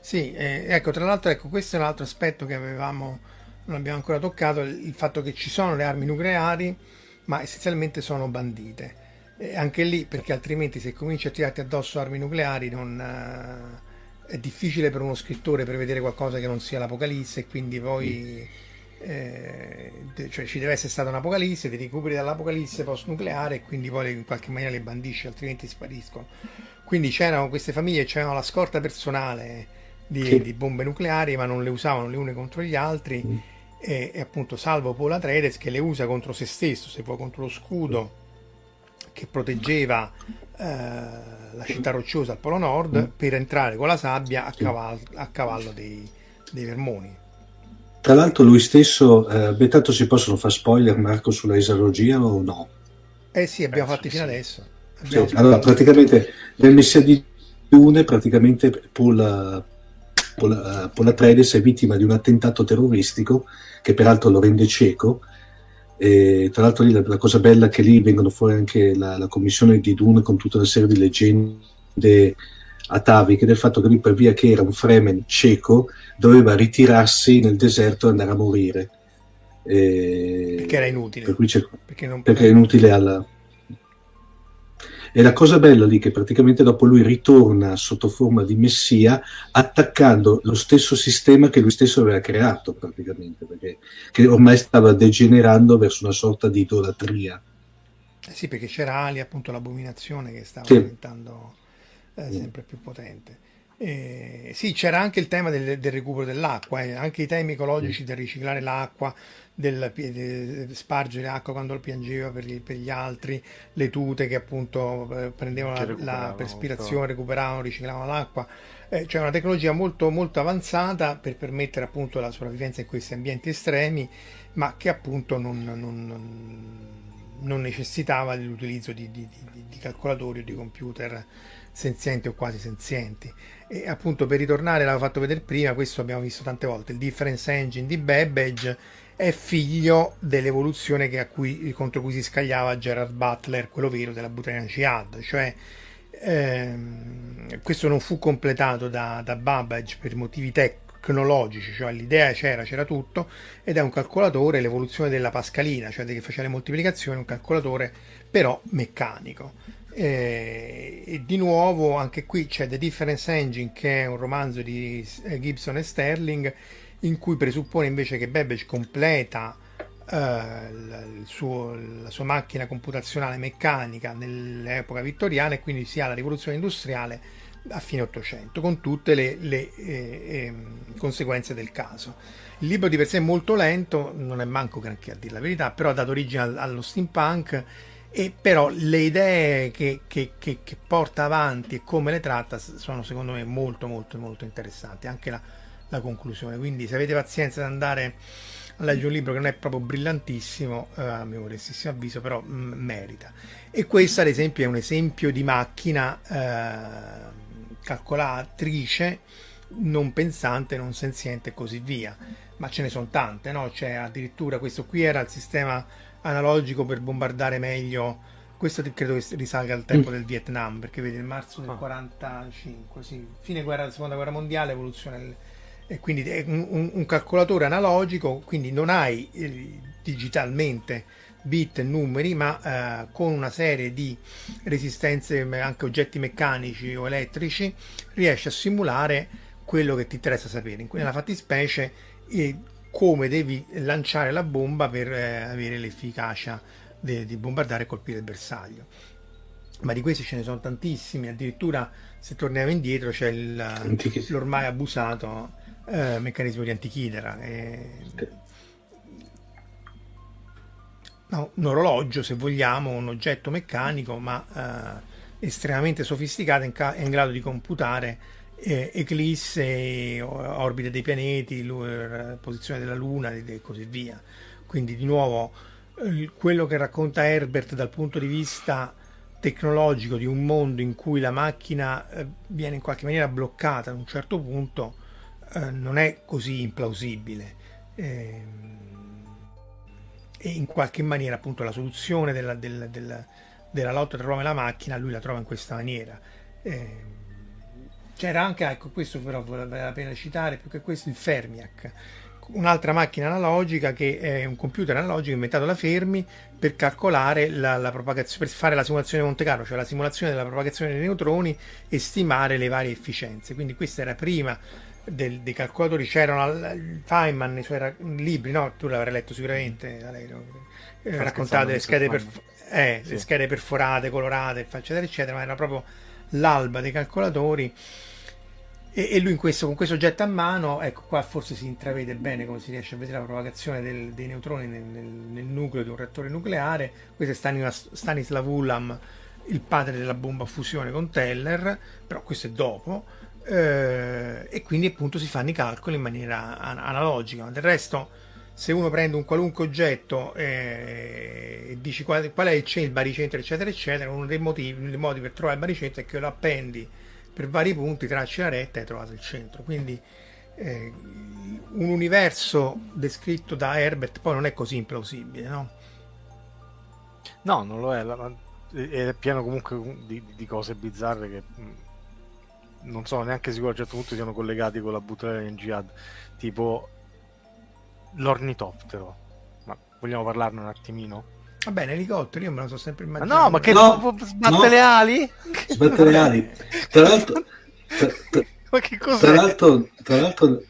Sì, eh, ecco, tra l'altro ecco, questo è un altro aspetto che avevamo, non abbiamo ancora toccato, il fatto che ci sono le armi nucleari, ma essenzialmente sono bandite. E anche lì, perché altrimenti se cominci a tirarti addosso armi nucleari non... Eh, è difficile per uno scrittore prevedere qualcosa che non sia l'Apocalisse e quindi poi eh, cioè ci deve essere stata un'Apocalisse, ti recuperi dall'Apocalisse post-nucleare e quindi poi in qualche maniera le bandisci, altrimenti spariscono. Quindi c'erano queste famiglie, c'erano la scorta personale di, sì. di bombe nucleari, ma non le usavano le une contro gli altri. Mm. E, e, appunto, salvo Paul Atreides che le usa contro se stesso, se vuoi contro lo scudo che proteggeva eh, la città rocciosa al Polo Nord mm. per entrare con la sabbia a cavallo, a cavallo dei, dei, vermoni. Tra l'altro lui stesso, eh, beh, tanto si possono fare spoiler Marco sulla esalogia o no? Eh sì, abbiamo eh, fatti fino adesso. Sì, allora, praticamente nel Messia di Dune, praticamente Paul, Paul, Paul Atreides è vittima di un attentato terroristico che peraltro lo rende cieco e tra l'altro lì la, la, cosa bella è che lì vengono fuori anche la, la, commissione di Dune con tutta una serie di leggende ataviche del fatto che lui per via che era un Fremen cieco doveva ritirarsi nel deserto e andare a morire. E perché era inutile. Per perché, non... perché, era inutile alla, e la cosa bella lì è che praticamente dopo lui ritorna sotto forma di messia attaccando lo stesso sistema che lui stesso aveva creato praticamente, perché che ormai stava degenerando verso una sorta di idolatria. Eh sì, perché c'era Ali, appunto l'abominazione che stava sì. diventando eh, sempre più potente. Eh, sì, c'era anche il tema del, del recupero dell'acqua, eh, anche i temi ecologici del riciclare l'acqua, del, del spargere acqua quando lo piangeva per gli, per gli altri, le tute che appunto eh, prendevano che la, la perspirazione, recuperavano, riciclavano l'acqua. Eh, cioè una tecnologia molto, molto avanzata per permettere appunto la sopravvivenza in questi ambienti estremi, ma che appunto non, non, non, non necessitava dell'utilizzo di, di, di, di calcolatori o di computer senzienti o quasi senzienti. E appunto per ritornare, l'avevo fatto vedere prima, questo abbiamo visto tante volte, il difference engine di Babbage è figlio dell'evoluzione cui, contro cui si scagliava Gerard Butler, quello vero della Butrena Jihad, cioè ehm, questo non fu completato da, da Babbage per motivi tecnologici, cioè l'idea c'era, c'era tutto, ed è un calcolatore, l'evoluzione della Pascalina, cioè che faceva le moltiplicazioni, un calcolatore però meccanico. Eh, e di nuovo anche qui c'è The Difference Engine che è un romanzo di eh, Gibson e Sterling in cui presuppone invece che Babbage completa eh, suo, la sua macchina computazionale meccanica nell'epoca vittoriana e quindi si ha la rivoluzione industriale a fine 800 con tutte le, le eh, eh, conseguenze del caso. Il libro di per sé è molto lento, non è manco granché a dire la verità, però ha dato origine allo steampunk e però le idee che, che, che, che, porta avanti e come le tratta sono secondo me molto molto molto interessanti anche la, la conclusione quindi se avete pazienza di andare a leggere un libro che non è proprio brillantissimo eh, a mio modestissimo avviso però mh, mm, merita e questo ad esempio è un esempio di macchina eh, calcolatrice non pensante non senziente e così via ma ce ne sono tante no? c'è addirittura questo qui era il sistema analogico per bombardare meglio. Questo credo che risalga al tempo mm. del Vietnam, perché vedi il marzo del 45, ah. sì, fine guerra, seconda guerra mondiale, evoluzione. E quindi è un, un, calcolatore analogico, quindi non hai eh, digitalmente bit e numeri, ma eh, con una serie di resistenze, anche oggetti meccanici o elettrici, riesci a simulare quello che ti interessa sapere. Nella fattispecie, eh, come devi lanciare la bomba per eh, avere l'efficacia de, di bombardare e colpire il bersaglio. Ma di questi ce ne sono tantissimi, addirittura se torniamo indietro c'è il, l'ormai abusato eh, meccanismo di Antichidera. E... No, un orologio, se vogliamo, un oggetto meccanico, ma eh, estremamente sofisticato, in, ca- in grado di computare eh, eclisse, orbite dei pianeti, posizione della Luna e così via. Quindi di nuovo quello che racconta Herbert dal punto di vista tecnologico di un mondo in cui la macchina eh, viene in qualche maniera bloccata ad un certo punto eh, non è così implausibile. Eh, e in qualche maniera appunto la soluzione della, della, della, della lotta tra l'uomo e la macchina lui la trova in questa maniera. Eh, c'era anche, ecco, questo però vale la pena citare, più che questo, il Fermiac, un'altra macchina analogica che è un computer analogico inventato da Fermi per calcolare la, la propagazione, per fare la simulazione di Monte Carlo, cioè la simulazione della propagazione dei neutroni e stimare le varie efficienze. Quindi questa era prima del, dei calcolatori, c'erano Feynman nei suoi libri, no? Tu l'avrai letto sicuramente, Valerio, eh, raccontava delle schede, perf- eh, sì. schede perforate, colorate, eccetera, eccetera, ma era proprio l'alba dei calcolatori e, e lui questo, con questo oggetto a mano, ecco qua forse si intravede bene come si riesce a vedere la propagazione del, dei neutroni nel, nel, nel, nucleo di un reattore nucleare. Questo è Stanislav Ulam, il padre della bomba a fusione con Teller, però questo è dopo. Eh, e quindi appunto si fanno i calcoli in maniera an- analogica. Del resto, se uno prende un qualunque oggetto eh, e dici qual, qual, è il, il baricentro, eccetera, eccetera, uno dei, motivi, dei modi per trovare il baricentro è che lo appendi per vari punti, tracci la retta e hai trovato il centro. Quindi eh, un universo descritto da Herbert poi non è così implausibile, no? No, non lo è. È pieno comunque di, di cose bizzarre che mm, non sono neanche sicuro a un certo punto siano collegati con la butterella in jihad. Tipo l'ornitottero. Ma vogliamo parlarne un attimino? Va bene, elicottero, io me lo so sempre immaginato. Ma no, ma che no, sbatte no. le ali? Sbatte le ali. Tra l'altro... Tra, tra, ma che cos'è? Tra l'altro... Tra l'altro...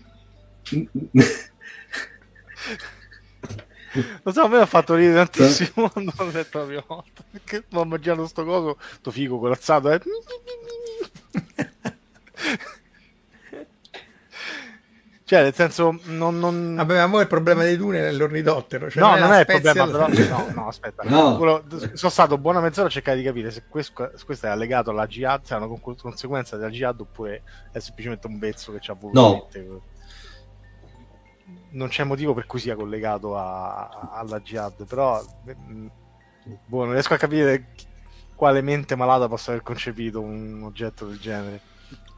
Lo so, a me ha fatto ridere tantissimo quando ho letto la prima volta. Perché sto mangiando sto coso, sto figo corazzato, eh. Cioè, nel senso, non. non... Vabbè, ma il problema dei dune è l'ornidottero. Cioè no, non è, non è il problema, però. No, no, aspetta. No. Quello, sono stato buona mezz'ora a cercare di capire se questo, questo è allegato alla jihad, se è una conseguenza della jihad oppure è semplicemente un pezzo che ci ha voluto no. mettere. Non c'è motivo per cui sia collegato a, alla jihad, però. Mm, boh, non riesco a capire quale mente malata possa aver concepito un oggetto del genere.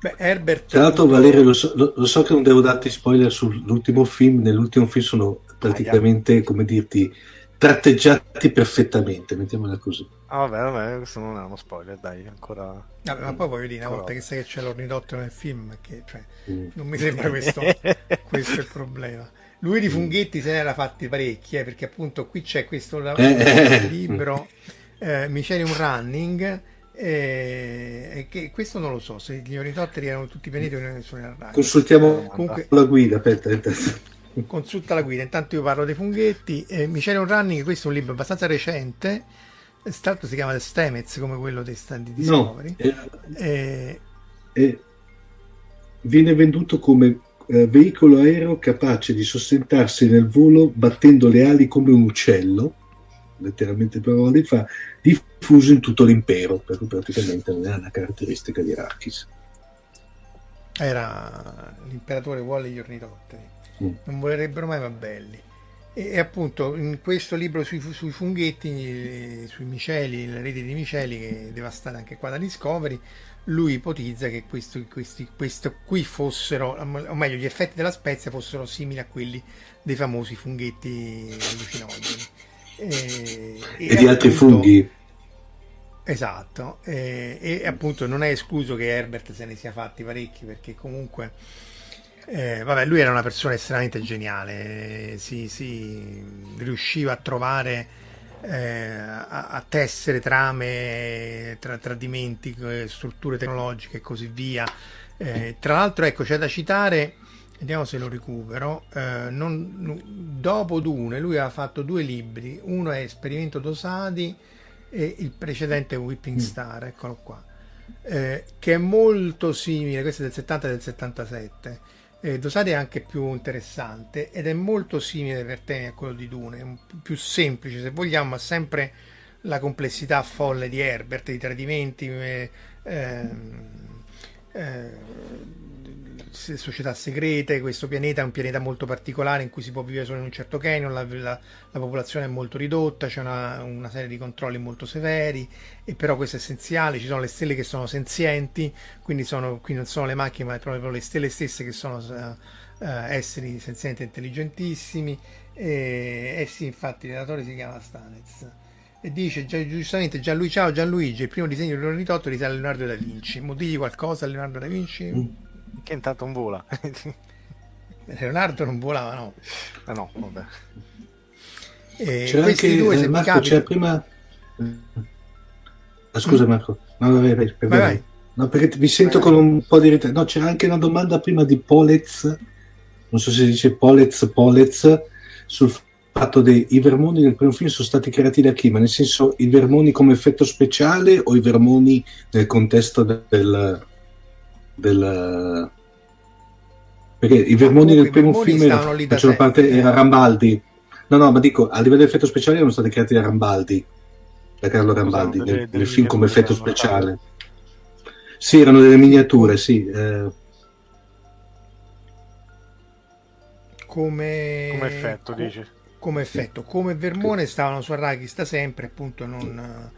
Beh, Herbert... Tra l'altro, Valerio, lo so, lo, lo so, che non devo darti spoiler sull'ultimo film. Nell'ultimo film sono praticamente, come dirti, tratteggiati perfettamente, mettiamola così. Ah, vabbè, vabbè, questo non è uno spoiler, dai, ancora. Vabbè, ma poi voglio dire, una volta che sai che c'è l'ornidottero nel film, che, cioè, mm. non mi sembra questo, questo il problema. Lui di funghetti se ne era fatti parecchi, eh, perché appunto qui c'è questo eh. libro, eh, Mycelium Running e, che questo non lo so se gli ornitotteri erano tutti pianeti o non sono consultiamo Comunque, la guida aspetta, aspetta. consulta la guida. Intanto io parlo dei funghetti. Eh, Mycelium Running questo è un libro abbastanza recente. Stato si chiama The Stemez come quello dei stand di Discovery. no, eh, eh, viene venduto come eh, veicolo aereo capace di sostentarsi nel volo battendo le ali come un uccello letteralmente parole fa diffuso in tutto l'impero, perché praticamente non era una caratteristica di Arrakis. Era l'imperatore vuole gli ornitotteri, mm. non volerebbero mai ma belli. E, e, appunto in questo libro sui, sui funghetti, sui miceli, la rete di miceli che è devastata anche qua da Discovery, lui ipotizza che questo, questi, questo qui fossero, o meglio, gli effetti della spezia fossero simili a quelli dei famosi funghetti allucinogeni. E, e, e di altri funghi. Esatto, e, e, appunto non è escluso che Herbert se ne sia fatti parecchi perché comunque, eh, vabbè, lui era una persona estremamente geniale, si, si riusciva a trovare, eh, a, a, tessere trame, tra, tradimenti, eh, strutture tecnologiche e così via. Eh, tra l'altro, ecco, c'è da citare vediamo se lo recupero. Eh, non, dopo Dune lui ha fatto due libri, uno è Esperimento Dosadi e il precedente Whipping mm. Star, eccolo qua, eh, che è molto simile, questo è del 70 e del 77. Eh, Dosadi è anche più interessante ed è molto simile per temi a quello di Dune, più semplice se vogliamo, ma sempre la complessità folle di Herbert, di tradimenti. Eh, ehm, eh, società segrete, questo pianeta è un pianeta molto particolare in cui si può vivere solo in un certo canyon, la, la, la popolazione è molto ridotta, c'è una, una, serie di controlli molto severi, e però questo è essenziale, ci sono le stelle che sono senzienti, quindi sono, qui non sono le macchine ma proprio le stelle stesse che sono uh, esseri senzienti e intelligentissimi, e, eh sì, infatti il relatore si chiama Stanez e dice giustamente Gianluigi, ciao Gianluigi, il primo disegno di Ornitotto risale a Leonardo da Vinci. Mo digli qualcosa a Leonardo da Vinci? Che intanto non vola. Leonardo non volava, no. Eh no, vabbè. E c'era anche due, eh, Marco, c'era prima... Ah, scusa mm. Marco, no, vai, vai, vai, vai. No, perché vi sento con un po' di ritardo. No, c'era anche una domanda prima di Polez, non so se si dice Polez, Polez, sul fatto che i vermoni del primo film sono stati creati da chi? Ma nel senso i vermoni come effetto speciale o i vermoni nel contesto del... del perché i vermoni del primo film erano, facevano parte, era Rambaldi. No, no, ma dico, a livello di effetto speciale erano stati creati da Rambaldi, da Carlo Rambaldi, nel, delle, nel film come effetto speciale. Sì, erano delle miniature, sì. Eh. Come... come effetto, dici? come effetto. Come Vermone stavano su Arrakis da sempre, appunto, non,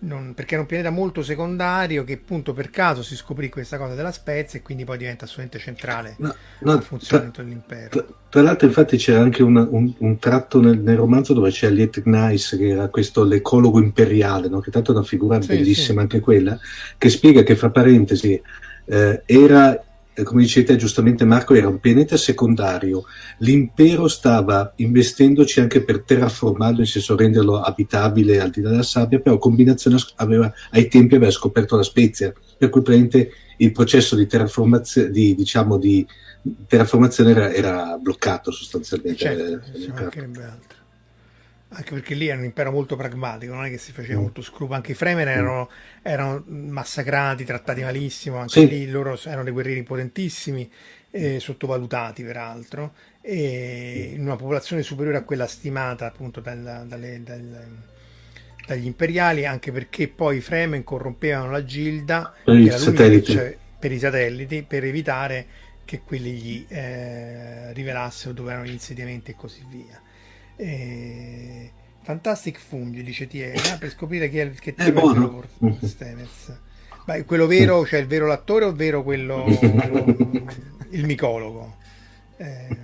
non, perché era un pianeta molto secondario che appunto per caso si scoprì questa cosa della spezia e quindi poi diventa assolutamente centrale no, no, funzionamento tra, dell'impero. Tra, tra, l'altro infatti c'era anche una, un, un, tratto nel, nel, romanzo dove c'è Liet Nice che era questo l'ecologo imperiale, no? che tanto è una figura sì, bellissima sì. anche quella, che spiega che fra parentesi eh, era come dicete giustamente Marco, era un pianeta secondario. L'impero stava investendoci anche per terraformarlo, in senso renderlo abitabile al di là della sabbia, però combinazione aveva, ai tempi aveva scoperto la spezia, per cui praticamente il processo di terraformazione, di, diciamo, di terraformazione era, era bloccato sostanzialmente. Certo, eh, anche perché lì era un impero molto pragmatico, non è che si faceva mm. molto scrupolo, anche i Fremen mm. erano, erano, massacrati, trattati malissimo, anche sì. lì loro erano dei guerrieri potentissimi, eh, sottovalutati peraltro, e in una popolazione superiore a quella stimata appunto dal, dalle, dal, dagli imperiali, anche perché poi i Fremen corrompevano la Gilda per, i satelliti. Cioè, per i satelliti per evitare che quelli gli eh, rivelassero dove erano gli insediamenti e così via. E... Fantastic Fungi, dice Tiena, per scoprire chi è, che è quello Stenez. Beh, quello vero, cioè il vero l'attore o vero quello, il micologo? Eh,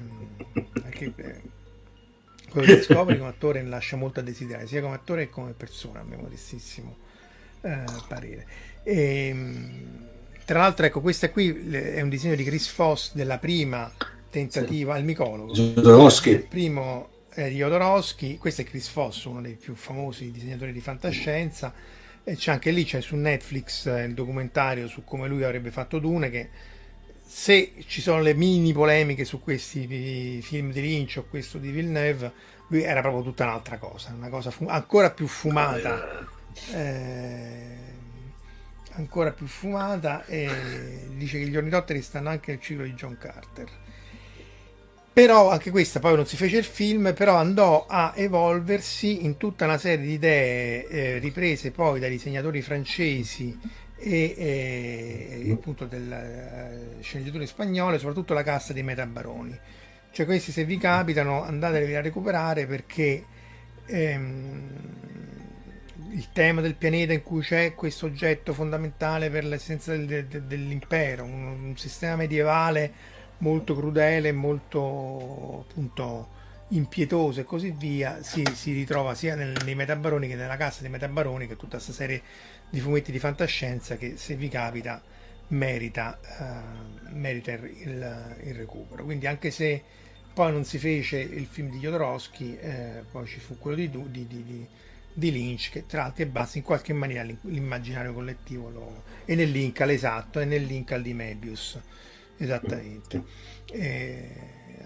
perché, eh, quello che scopre come attore lascia molto a desiderare, sia come attore che come persona, a mio modestissimo eh, parere. E, ehm, tra l'altro, ecco, questo qui è un disegno di Chris Foss della prima tentativa, sì. il micologo. Il primo eh, di Jodorowsky, questo è Chris Foss, uno dei più famosi disegnatori di fantascienza, e c'è anche lì, c'è su Netflix eh, il documentario su come lui avrebbe fatto Dune, che se ci sono le mini polemiche su questi film di Lynch o questo di Villeneuve, lui era proprio tutta un'altra cosa, una cosa fu- ancora più fumata. Eh, ancora più fumata e dice che gli ornitotteri stanno anche nel ciclo di John Carter però anche questa poi non si fece il film, però andò a evolversi in tutta una serie di idee eh, riprese poi dai disegnatori francesi e, e appunto delle eh, sceneggiature spagnole, soprattutto la cassa dei Metabaroni. Cioè questi se vi capitano andatevi a recuperare perché ehm, il tema del pianeta in cui c'è questo oggetto fondamentale per l'essenza del, del, dell'impero, un, un sistema medievale molto crudele, molto appunto impietoso e così via, si, si ritrova sia nel, nei Metabaroni che nella cassa dei Metabaroni, che tutta questa serie di fumetti di fantascienza che se vi capita merita, uh, merita il, il, il, recupero. Quindi anche se poi non si fece il film di Jodorowsky, eh, poi ci fu quello di, di, di, di Lynch che tra alti e bassi in qualche maniera l'immaginario collettivo lo, e nel link all'esatto e nel link al di Mebius Esattamente. E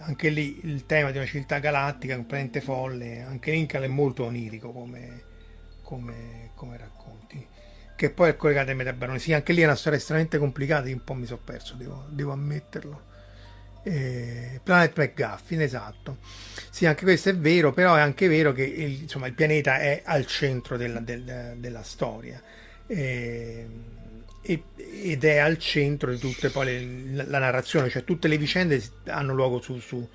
anche lì il tema di una civiltà galattica completamente folle, anche Incal è molto onirico come, come, come racconti, che poi è collegato ai Metabaroni. Sì, anche lì è una storia estremamente complicata, io un po' mi sono perso, devo, devo ammetterlo. Eh, Planet McGuffin, esatto. Sì, anche questo è vero, però è anche vero che il, insomma, il pianeta è al centro della, del, della storia. Eh, ed è al centro di tutte poi le, la narrazione, cioè tutte le vicende hanno luogo su, su,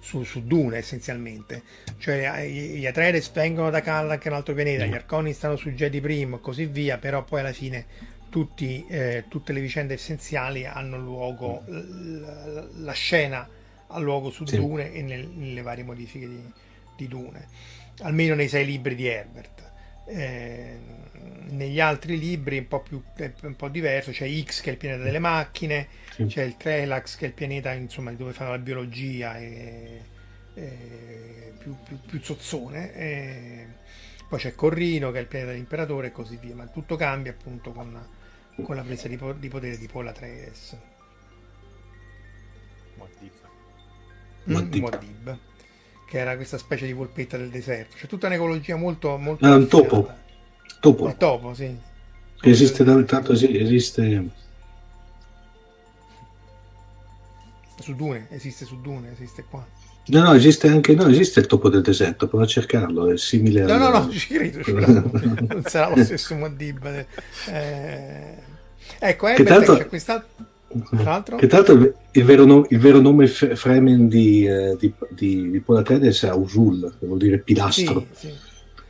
su, su Dune essenzialmente, cioè gli Atreides vengono da Kalla che è un altro pianeta, gli Arconi stanno su Jedi Primo e così via, però poi alla fine tutti, eh, tutte le vicende essenziali hanno luogo, la, la scena ha luogo su sì. Dune e nel, nelle varie modifiche di, di, Dune, almeno nei sei libri di Herbert. Eh, negli altri libri un po' più è un po' diverso, c'è X che è il pianeta delle macchine, sì. c'è il Trelax che è il pianeta insomma, dove fanno la biologia e, e più, più, più zozzone. E poi c'è Corrino che è il pianeta dell'imperatore e così via, ma tutto cambia appunto con, con la presa di, di, potere di Paul Atreides. Muad'Dib. Muad'Dib che era questa specie di polpetta del deserto. C'è tutta un'ecologia molto... molto ah, un topo. Topo. Il topo, sì. Esiste da tanto, sì, esiste... Su Dune, esiste su Dune, esiste qua. No, no, esiste anche no, esiste il topo del deserto, prova a cercarlo, è simile No, al... no, no, ci credo, ci credo. non sarà lo stesso Muad'Dib. Eh... Ecco, eh, tanto... c'è quest'altro tra che tra l'altro il vero, no, il vero nome Fremen di, eh, di, di, di Polatedes è Ausul, che vuol dire pilastro. Sì, sì.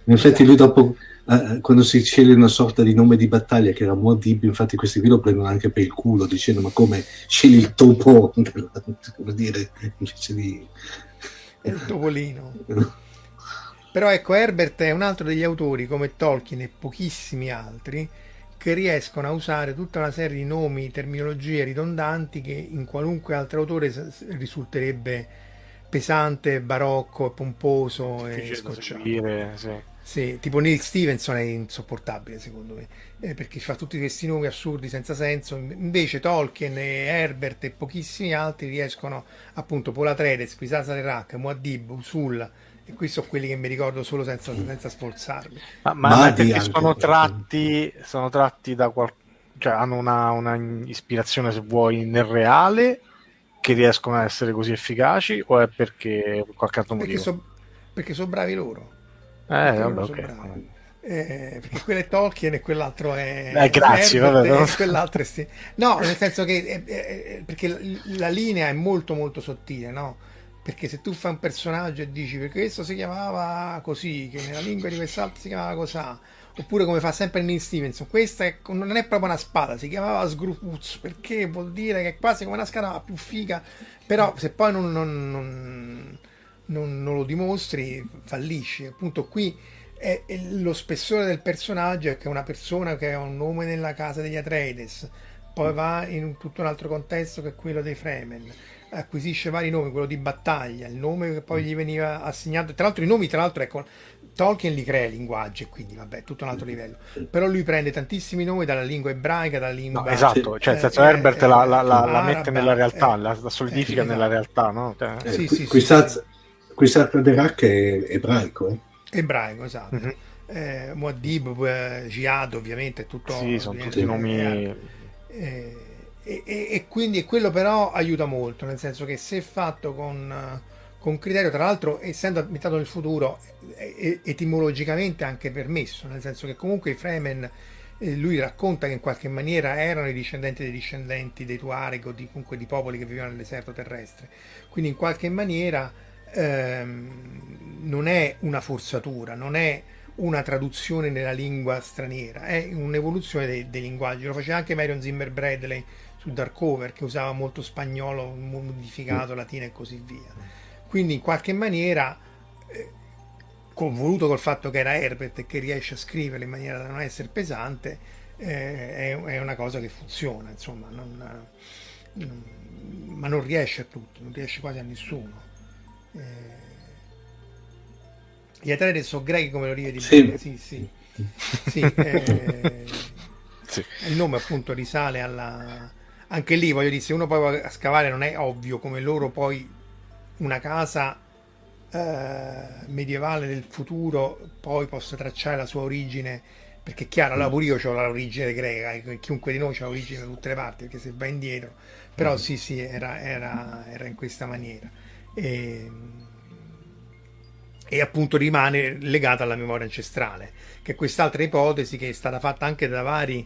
In effetti esatto. lui dopo, eh, quando si sceglie una sorta di nome di battaglia che era Muad'Dib, infatti questi qui lo prendono anche per il culo dicendo ma come scegli il topo, vuol dire, invece di... Il topolino. Però ecco, Herbert è un altro degli autori come Tolkien e pochissimi altri che riescono a usare tutta una serie di nomi, terminologie ridondanti che in qualunque altro autore risulterebbe pesante, barocco, pomposo e scocciato. Sì. Sì, tipo Neil Stevenson è insopportabile secondo me, eh, perché fa tutti questi nomi assurdi senza senso, invece Tolkien e Herbert e pochissimi altri riescono appunto Paul Atreides, Pisasa Rack, Muad'Dib, Usul, e qui sono quelli che mi ricordo solo senza, senza sforzarmi. Ma, ma, ma perché sono tratti, sono tratti da qualcuno, cioè hanno una, una, ispirazione, se vuoi, nel reale che riescono a essere così efficaci o è perché per qualche altro perché motivo? So, perché sono bravi loro. Eh, vabbè, ok. Bravi. Eh, perché quello è Tolkien e quell'altro è eh, grazie vabbè, no? quell'altro è sti... no nel senso che è, è, è, perché la linea è molto molto sottile no perché se tu fai un personaggio e dici perché questo si chiamava così, che nella lingua di quest'altro si chiamava così, oppure come fa sempre Neil Stevenson, questa è, non è proprio una spada, si chiamava Sgrupuz, perché vuol dire che è quasi come una spada più figa, però se poi non, non, non, non lo dimostri fallisci, appunto qui è, è lo spessore del personaggio è che è una persona che ha un nome nella casa degli Atreides, poi va in un, tutto un altro contesto che quello dei Fremen acquisisce vari nomi, quello di battaglia, il nome che poi gli veniva assegnato, tra l'altro i nomi, tra l'altro ecco, Tolkien li crea i linguaggi e quindi vabbè, tutto un altro livello, però lui prende tantissimi nomi dalla lingua ebraica, dalla lingua... No, esatto, cioè nel senso eh, Herbert eh, la, la, la, la, mette nella realtà, eh, la, solidifica esatto. nella realtà, no? Cioè, eh, sì, sì, qui, sì, qui sta Derak è ebraico, eh? Ebraico, esatto. Mm-hmm. Eh, Muad'Dib, Jihad ovviamente, tutto... Sì, sono tutti nomi... Eh, e, e, e, quindi quello però aiuta molto, nel senso che se fatto con, con criterio, tra l'altro essendo ambientato nel futuro, etimologicamente anche permesso, nel senso che comunque i Fremen, eh, lui racconta che in qualche maniera erano i discendenti dei discendenti dei Tuareg o di, comunque di popoli che vivevano nel deserto terrestre, quindi in qualche maniera ehm, non è una forzatura, non è una traduzione nella lingua straniera, è un'evoluzione dei, dei linguaggi, lo faceva anche Marion Zimmer Bradley su Darkover che usava molto spagnolo modificato, mm. latino e così via. Quindi in qualche maniera, eh, convoluto col fatto che era Herbert e che riesce a scriverlo in maniera da non essere pesante, eh, è, è, una cosa che funziona, insomma, non, non, ma non riesce a tutti, non riesce quasi a nessuno. Eh, gli Atreides sono grechi come l'olive di sì. sì, sì. sì, eh, sì. Il nome appunto risale alla, anche lì voglio dire, se uno poi va a scavare non è ovvio come loro poi una casa eh, medievale del futuro poi possa tracciare la sua origine perché è chiaro, allora pure io ho l'origine greca, chiunque di noi ha l'origine da tutte le parti, perché se va indietro, però mm. sì, sì, era, era, era in questa maniera. E, e, appunto rimane legata alla memoria ancestrale, che è quest'altra ipotesi che è stata fatta anche da vari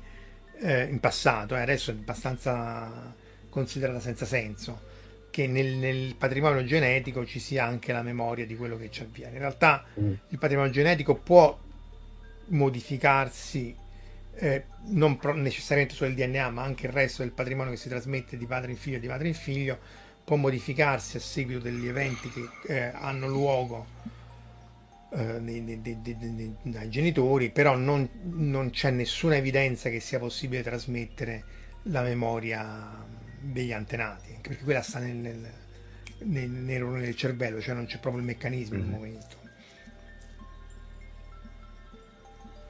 eh, in passato, eh, adesso è abbastanza considerata senza senso, che nel, nel, patrimonio genetico ci sia anche la memoria di quello che ci avviene. In realtà mm. il patrimonio genetico può modificarsi eh, non pro- necessariamente solo il DNA, ma anche il resto del patrimonio che si trasmette di padre in figlio di padre in figlio, può modificarsi a seguito degli eventi che eh, hanno luogo dai genitori, però non, non, c'è nessuna evidenza che sia possibile trasmettere la memoria degli antenati, perché quella sta nel, nel, nel, nel, del cervello, cioè non c'è proprio il meccanismo mm. il momento.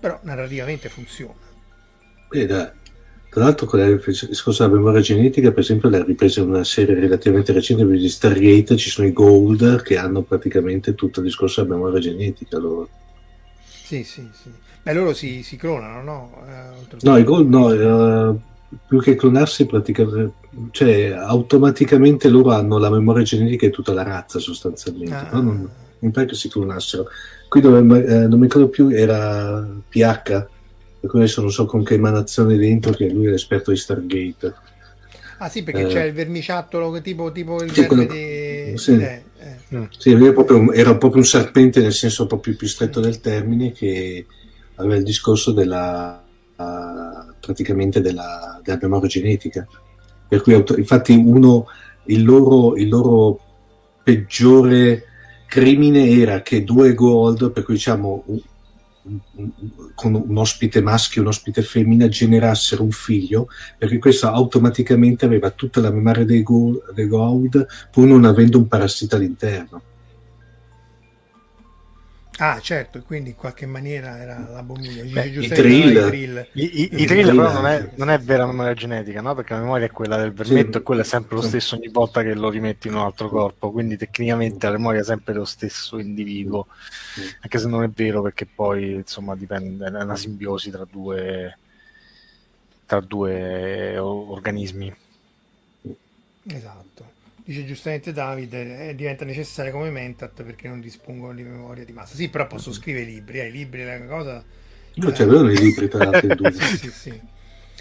Però narrativamente funziona. Dai. Tra l'altro con il discorso della memoria genetica, per esempio, l'ha ripresa una serie relativamente recente di Stargate, ci sono i Gold che hanno praticamente tutto il discorso della memoria genetica loro. Sì, sì, sì. Beh, loro si, si clonano, no? Eh, no, i Gold no, eh, più che clonarsi praticamente, cioè automaticamente loro hanno la memoria genetica di tutta la razza sostanzialmente, ah. no? non, non pare che si clonassero. Qui dove, eh, non mi ricordo più, era PH per cui adesso non so con che emanazione dentro che lui è l'esperto di Stargate ah sì perché eh, c'è il vermiciattolo tipo, tipo il sì, quello, di... sì. Eh, eh. Mm. sì era, proprio un, era, proprio un, serpente nel senso proprio più stretto mm. del termine che aveva il discorso della uh, praticamente della, della, memoria genetica per cui infatti uno il loro, il loro peggiore crimine era che due gold, per cui diciamo con un ospite maschio e un ospite femmina generassero un figlio, perché questo automaticamente aveva tutta la memoria dei, go- dei Goa'uld pur non avendo un parassita all'interno. Ah, certo, e quindi in qualche maniera era la bomba. I drill. I, i, i drill però non è, non è, vera memoria genetica, no? Perché la memoria è quella del vermetto sì, e quello è sempre lo stesso ogni volta che lo rimetti in un altro corpo, quindi tecnicamente la memoria è sempre dello stesso individuo, anche se non è vero perché poi insomma dipende, è una simbiosi tra due, tra due organismi. Esatto dice giustamente Davide, eh, diventa necessaria come mentat perché non dispongono di memoria di massa. Sì, però posso scrivere libri, eh, i libri è una cosa... Io eh, c'avevo i libri tra l'altro. sì, sì, sì.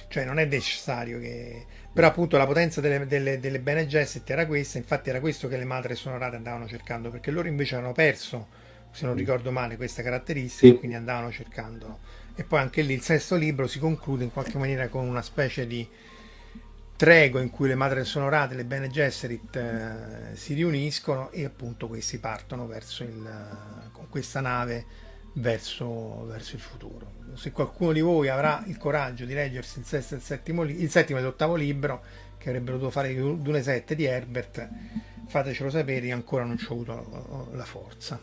Cioè non è necessario che... Però appunto la potenza delle, delle, delle Bene Gesserit era questa, infatti era questo che le madri sonorate andavano cercando, perché loro invece hanno perso, se non ricordo male, queste caratteristiche, sì. quindi andavano cercando. E poi anche lì il sesto libro si conclude in qualche maniera con una specie di tregua in cui le madri sonorate, le Bene Gesserit eh, si riuniscono e appunto questi partono verso il, con questa nave verso, verso, il futuro. Se qualcuno di voi avrà il coraggio di leggersi il sesto, il settimo, il settimo e l'ottavo libro, che avrebbero dovuto fare Dune 7 di Herbert, fatecelo sapere, io ancora non ci ho avuto la forza.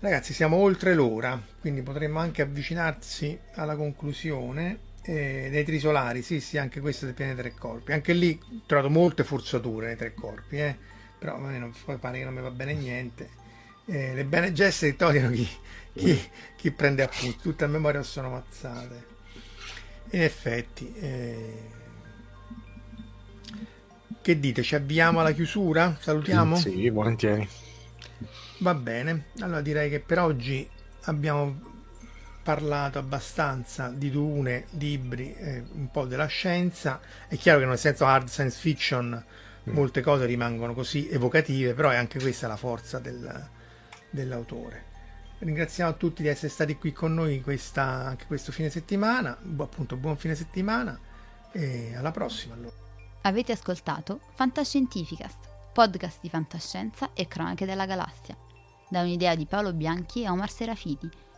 Ragazzi, siamo oltre l'ora, quindi potremmo anche avvicinarsi alla conclusione eh, dei trisolari, sì, sì, anche questo del pianeta tre corpi. Anche lì ho trovato molte forzature nei tre corpi, eh? però a me non, pare che non mi va bene niente. Eh, le bene geste togliano chi, chi, chi, prende appunti, tutte a memoria sono mazzate. In effetti, eh... che dite? Ci avviamo alla chiusura? Salutiamo? Sì, volentieri. Va bene, allora direi che per oggi abbiamo parlato abbastanza di Dune, libri, eh, un po' della scienza. È chiaro che nel senso hard science fiction mm. molte cose rimangono così evocative, però è anche questa la forza del, dell'autore. Ringraziamo tutti di essere stati qui con noi questa, anche questo fine settimana. Bu- appunto, buon fine settimana e alla prossima. Allora. Avete ascoltato Fantascientificast, podcast di fantascienza e cronache della galassia, da un'idea di Paolo Bianchi e Omar Serafiti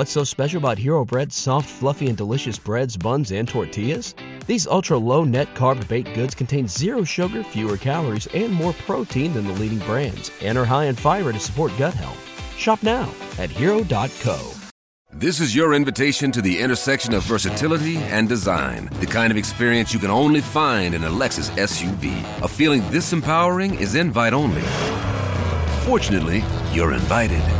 What's so special about Hero Bread's soft, fluffy, and delicious breads, buns, and tortillas? These ultra low net carb baked goods contain zero sugar, fewer calories, and more protein than the leading brands, and are high in fiber to support gut health. Shop now at hero.co. This is your invitation to the intersection of versatility and design. The kind of experience you can only find in a Lexus SUV. A feeling this empowering is invite only. Fortunately, you're invited.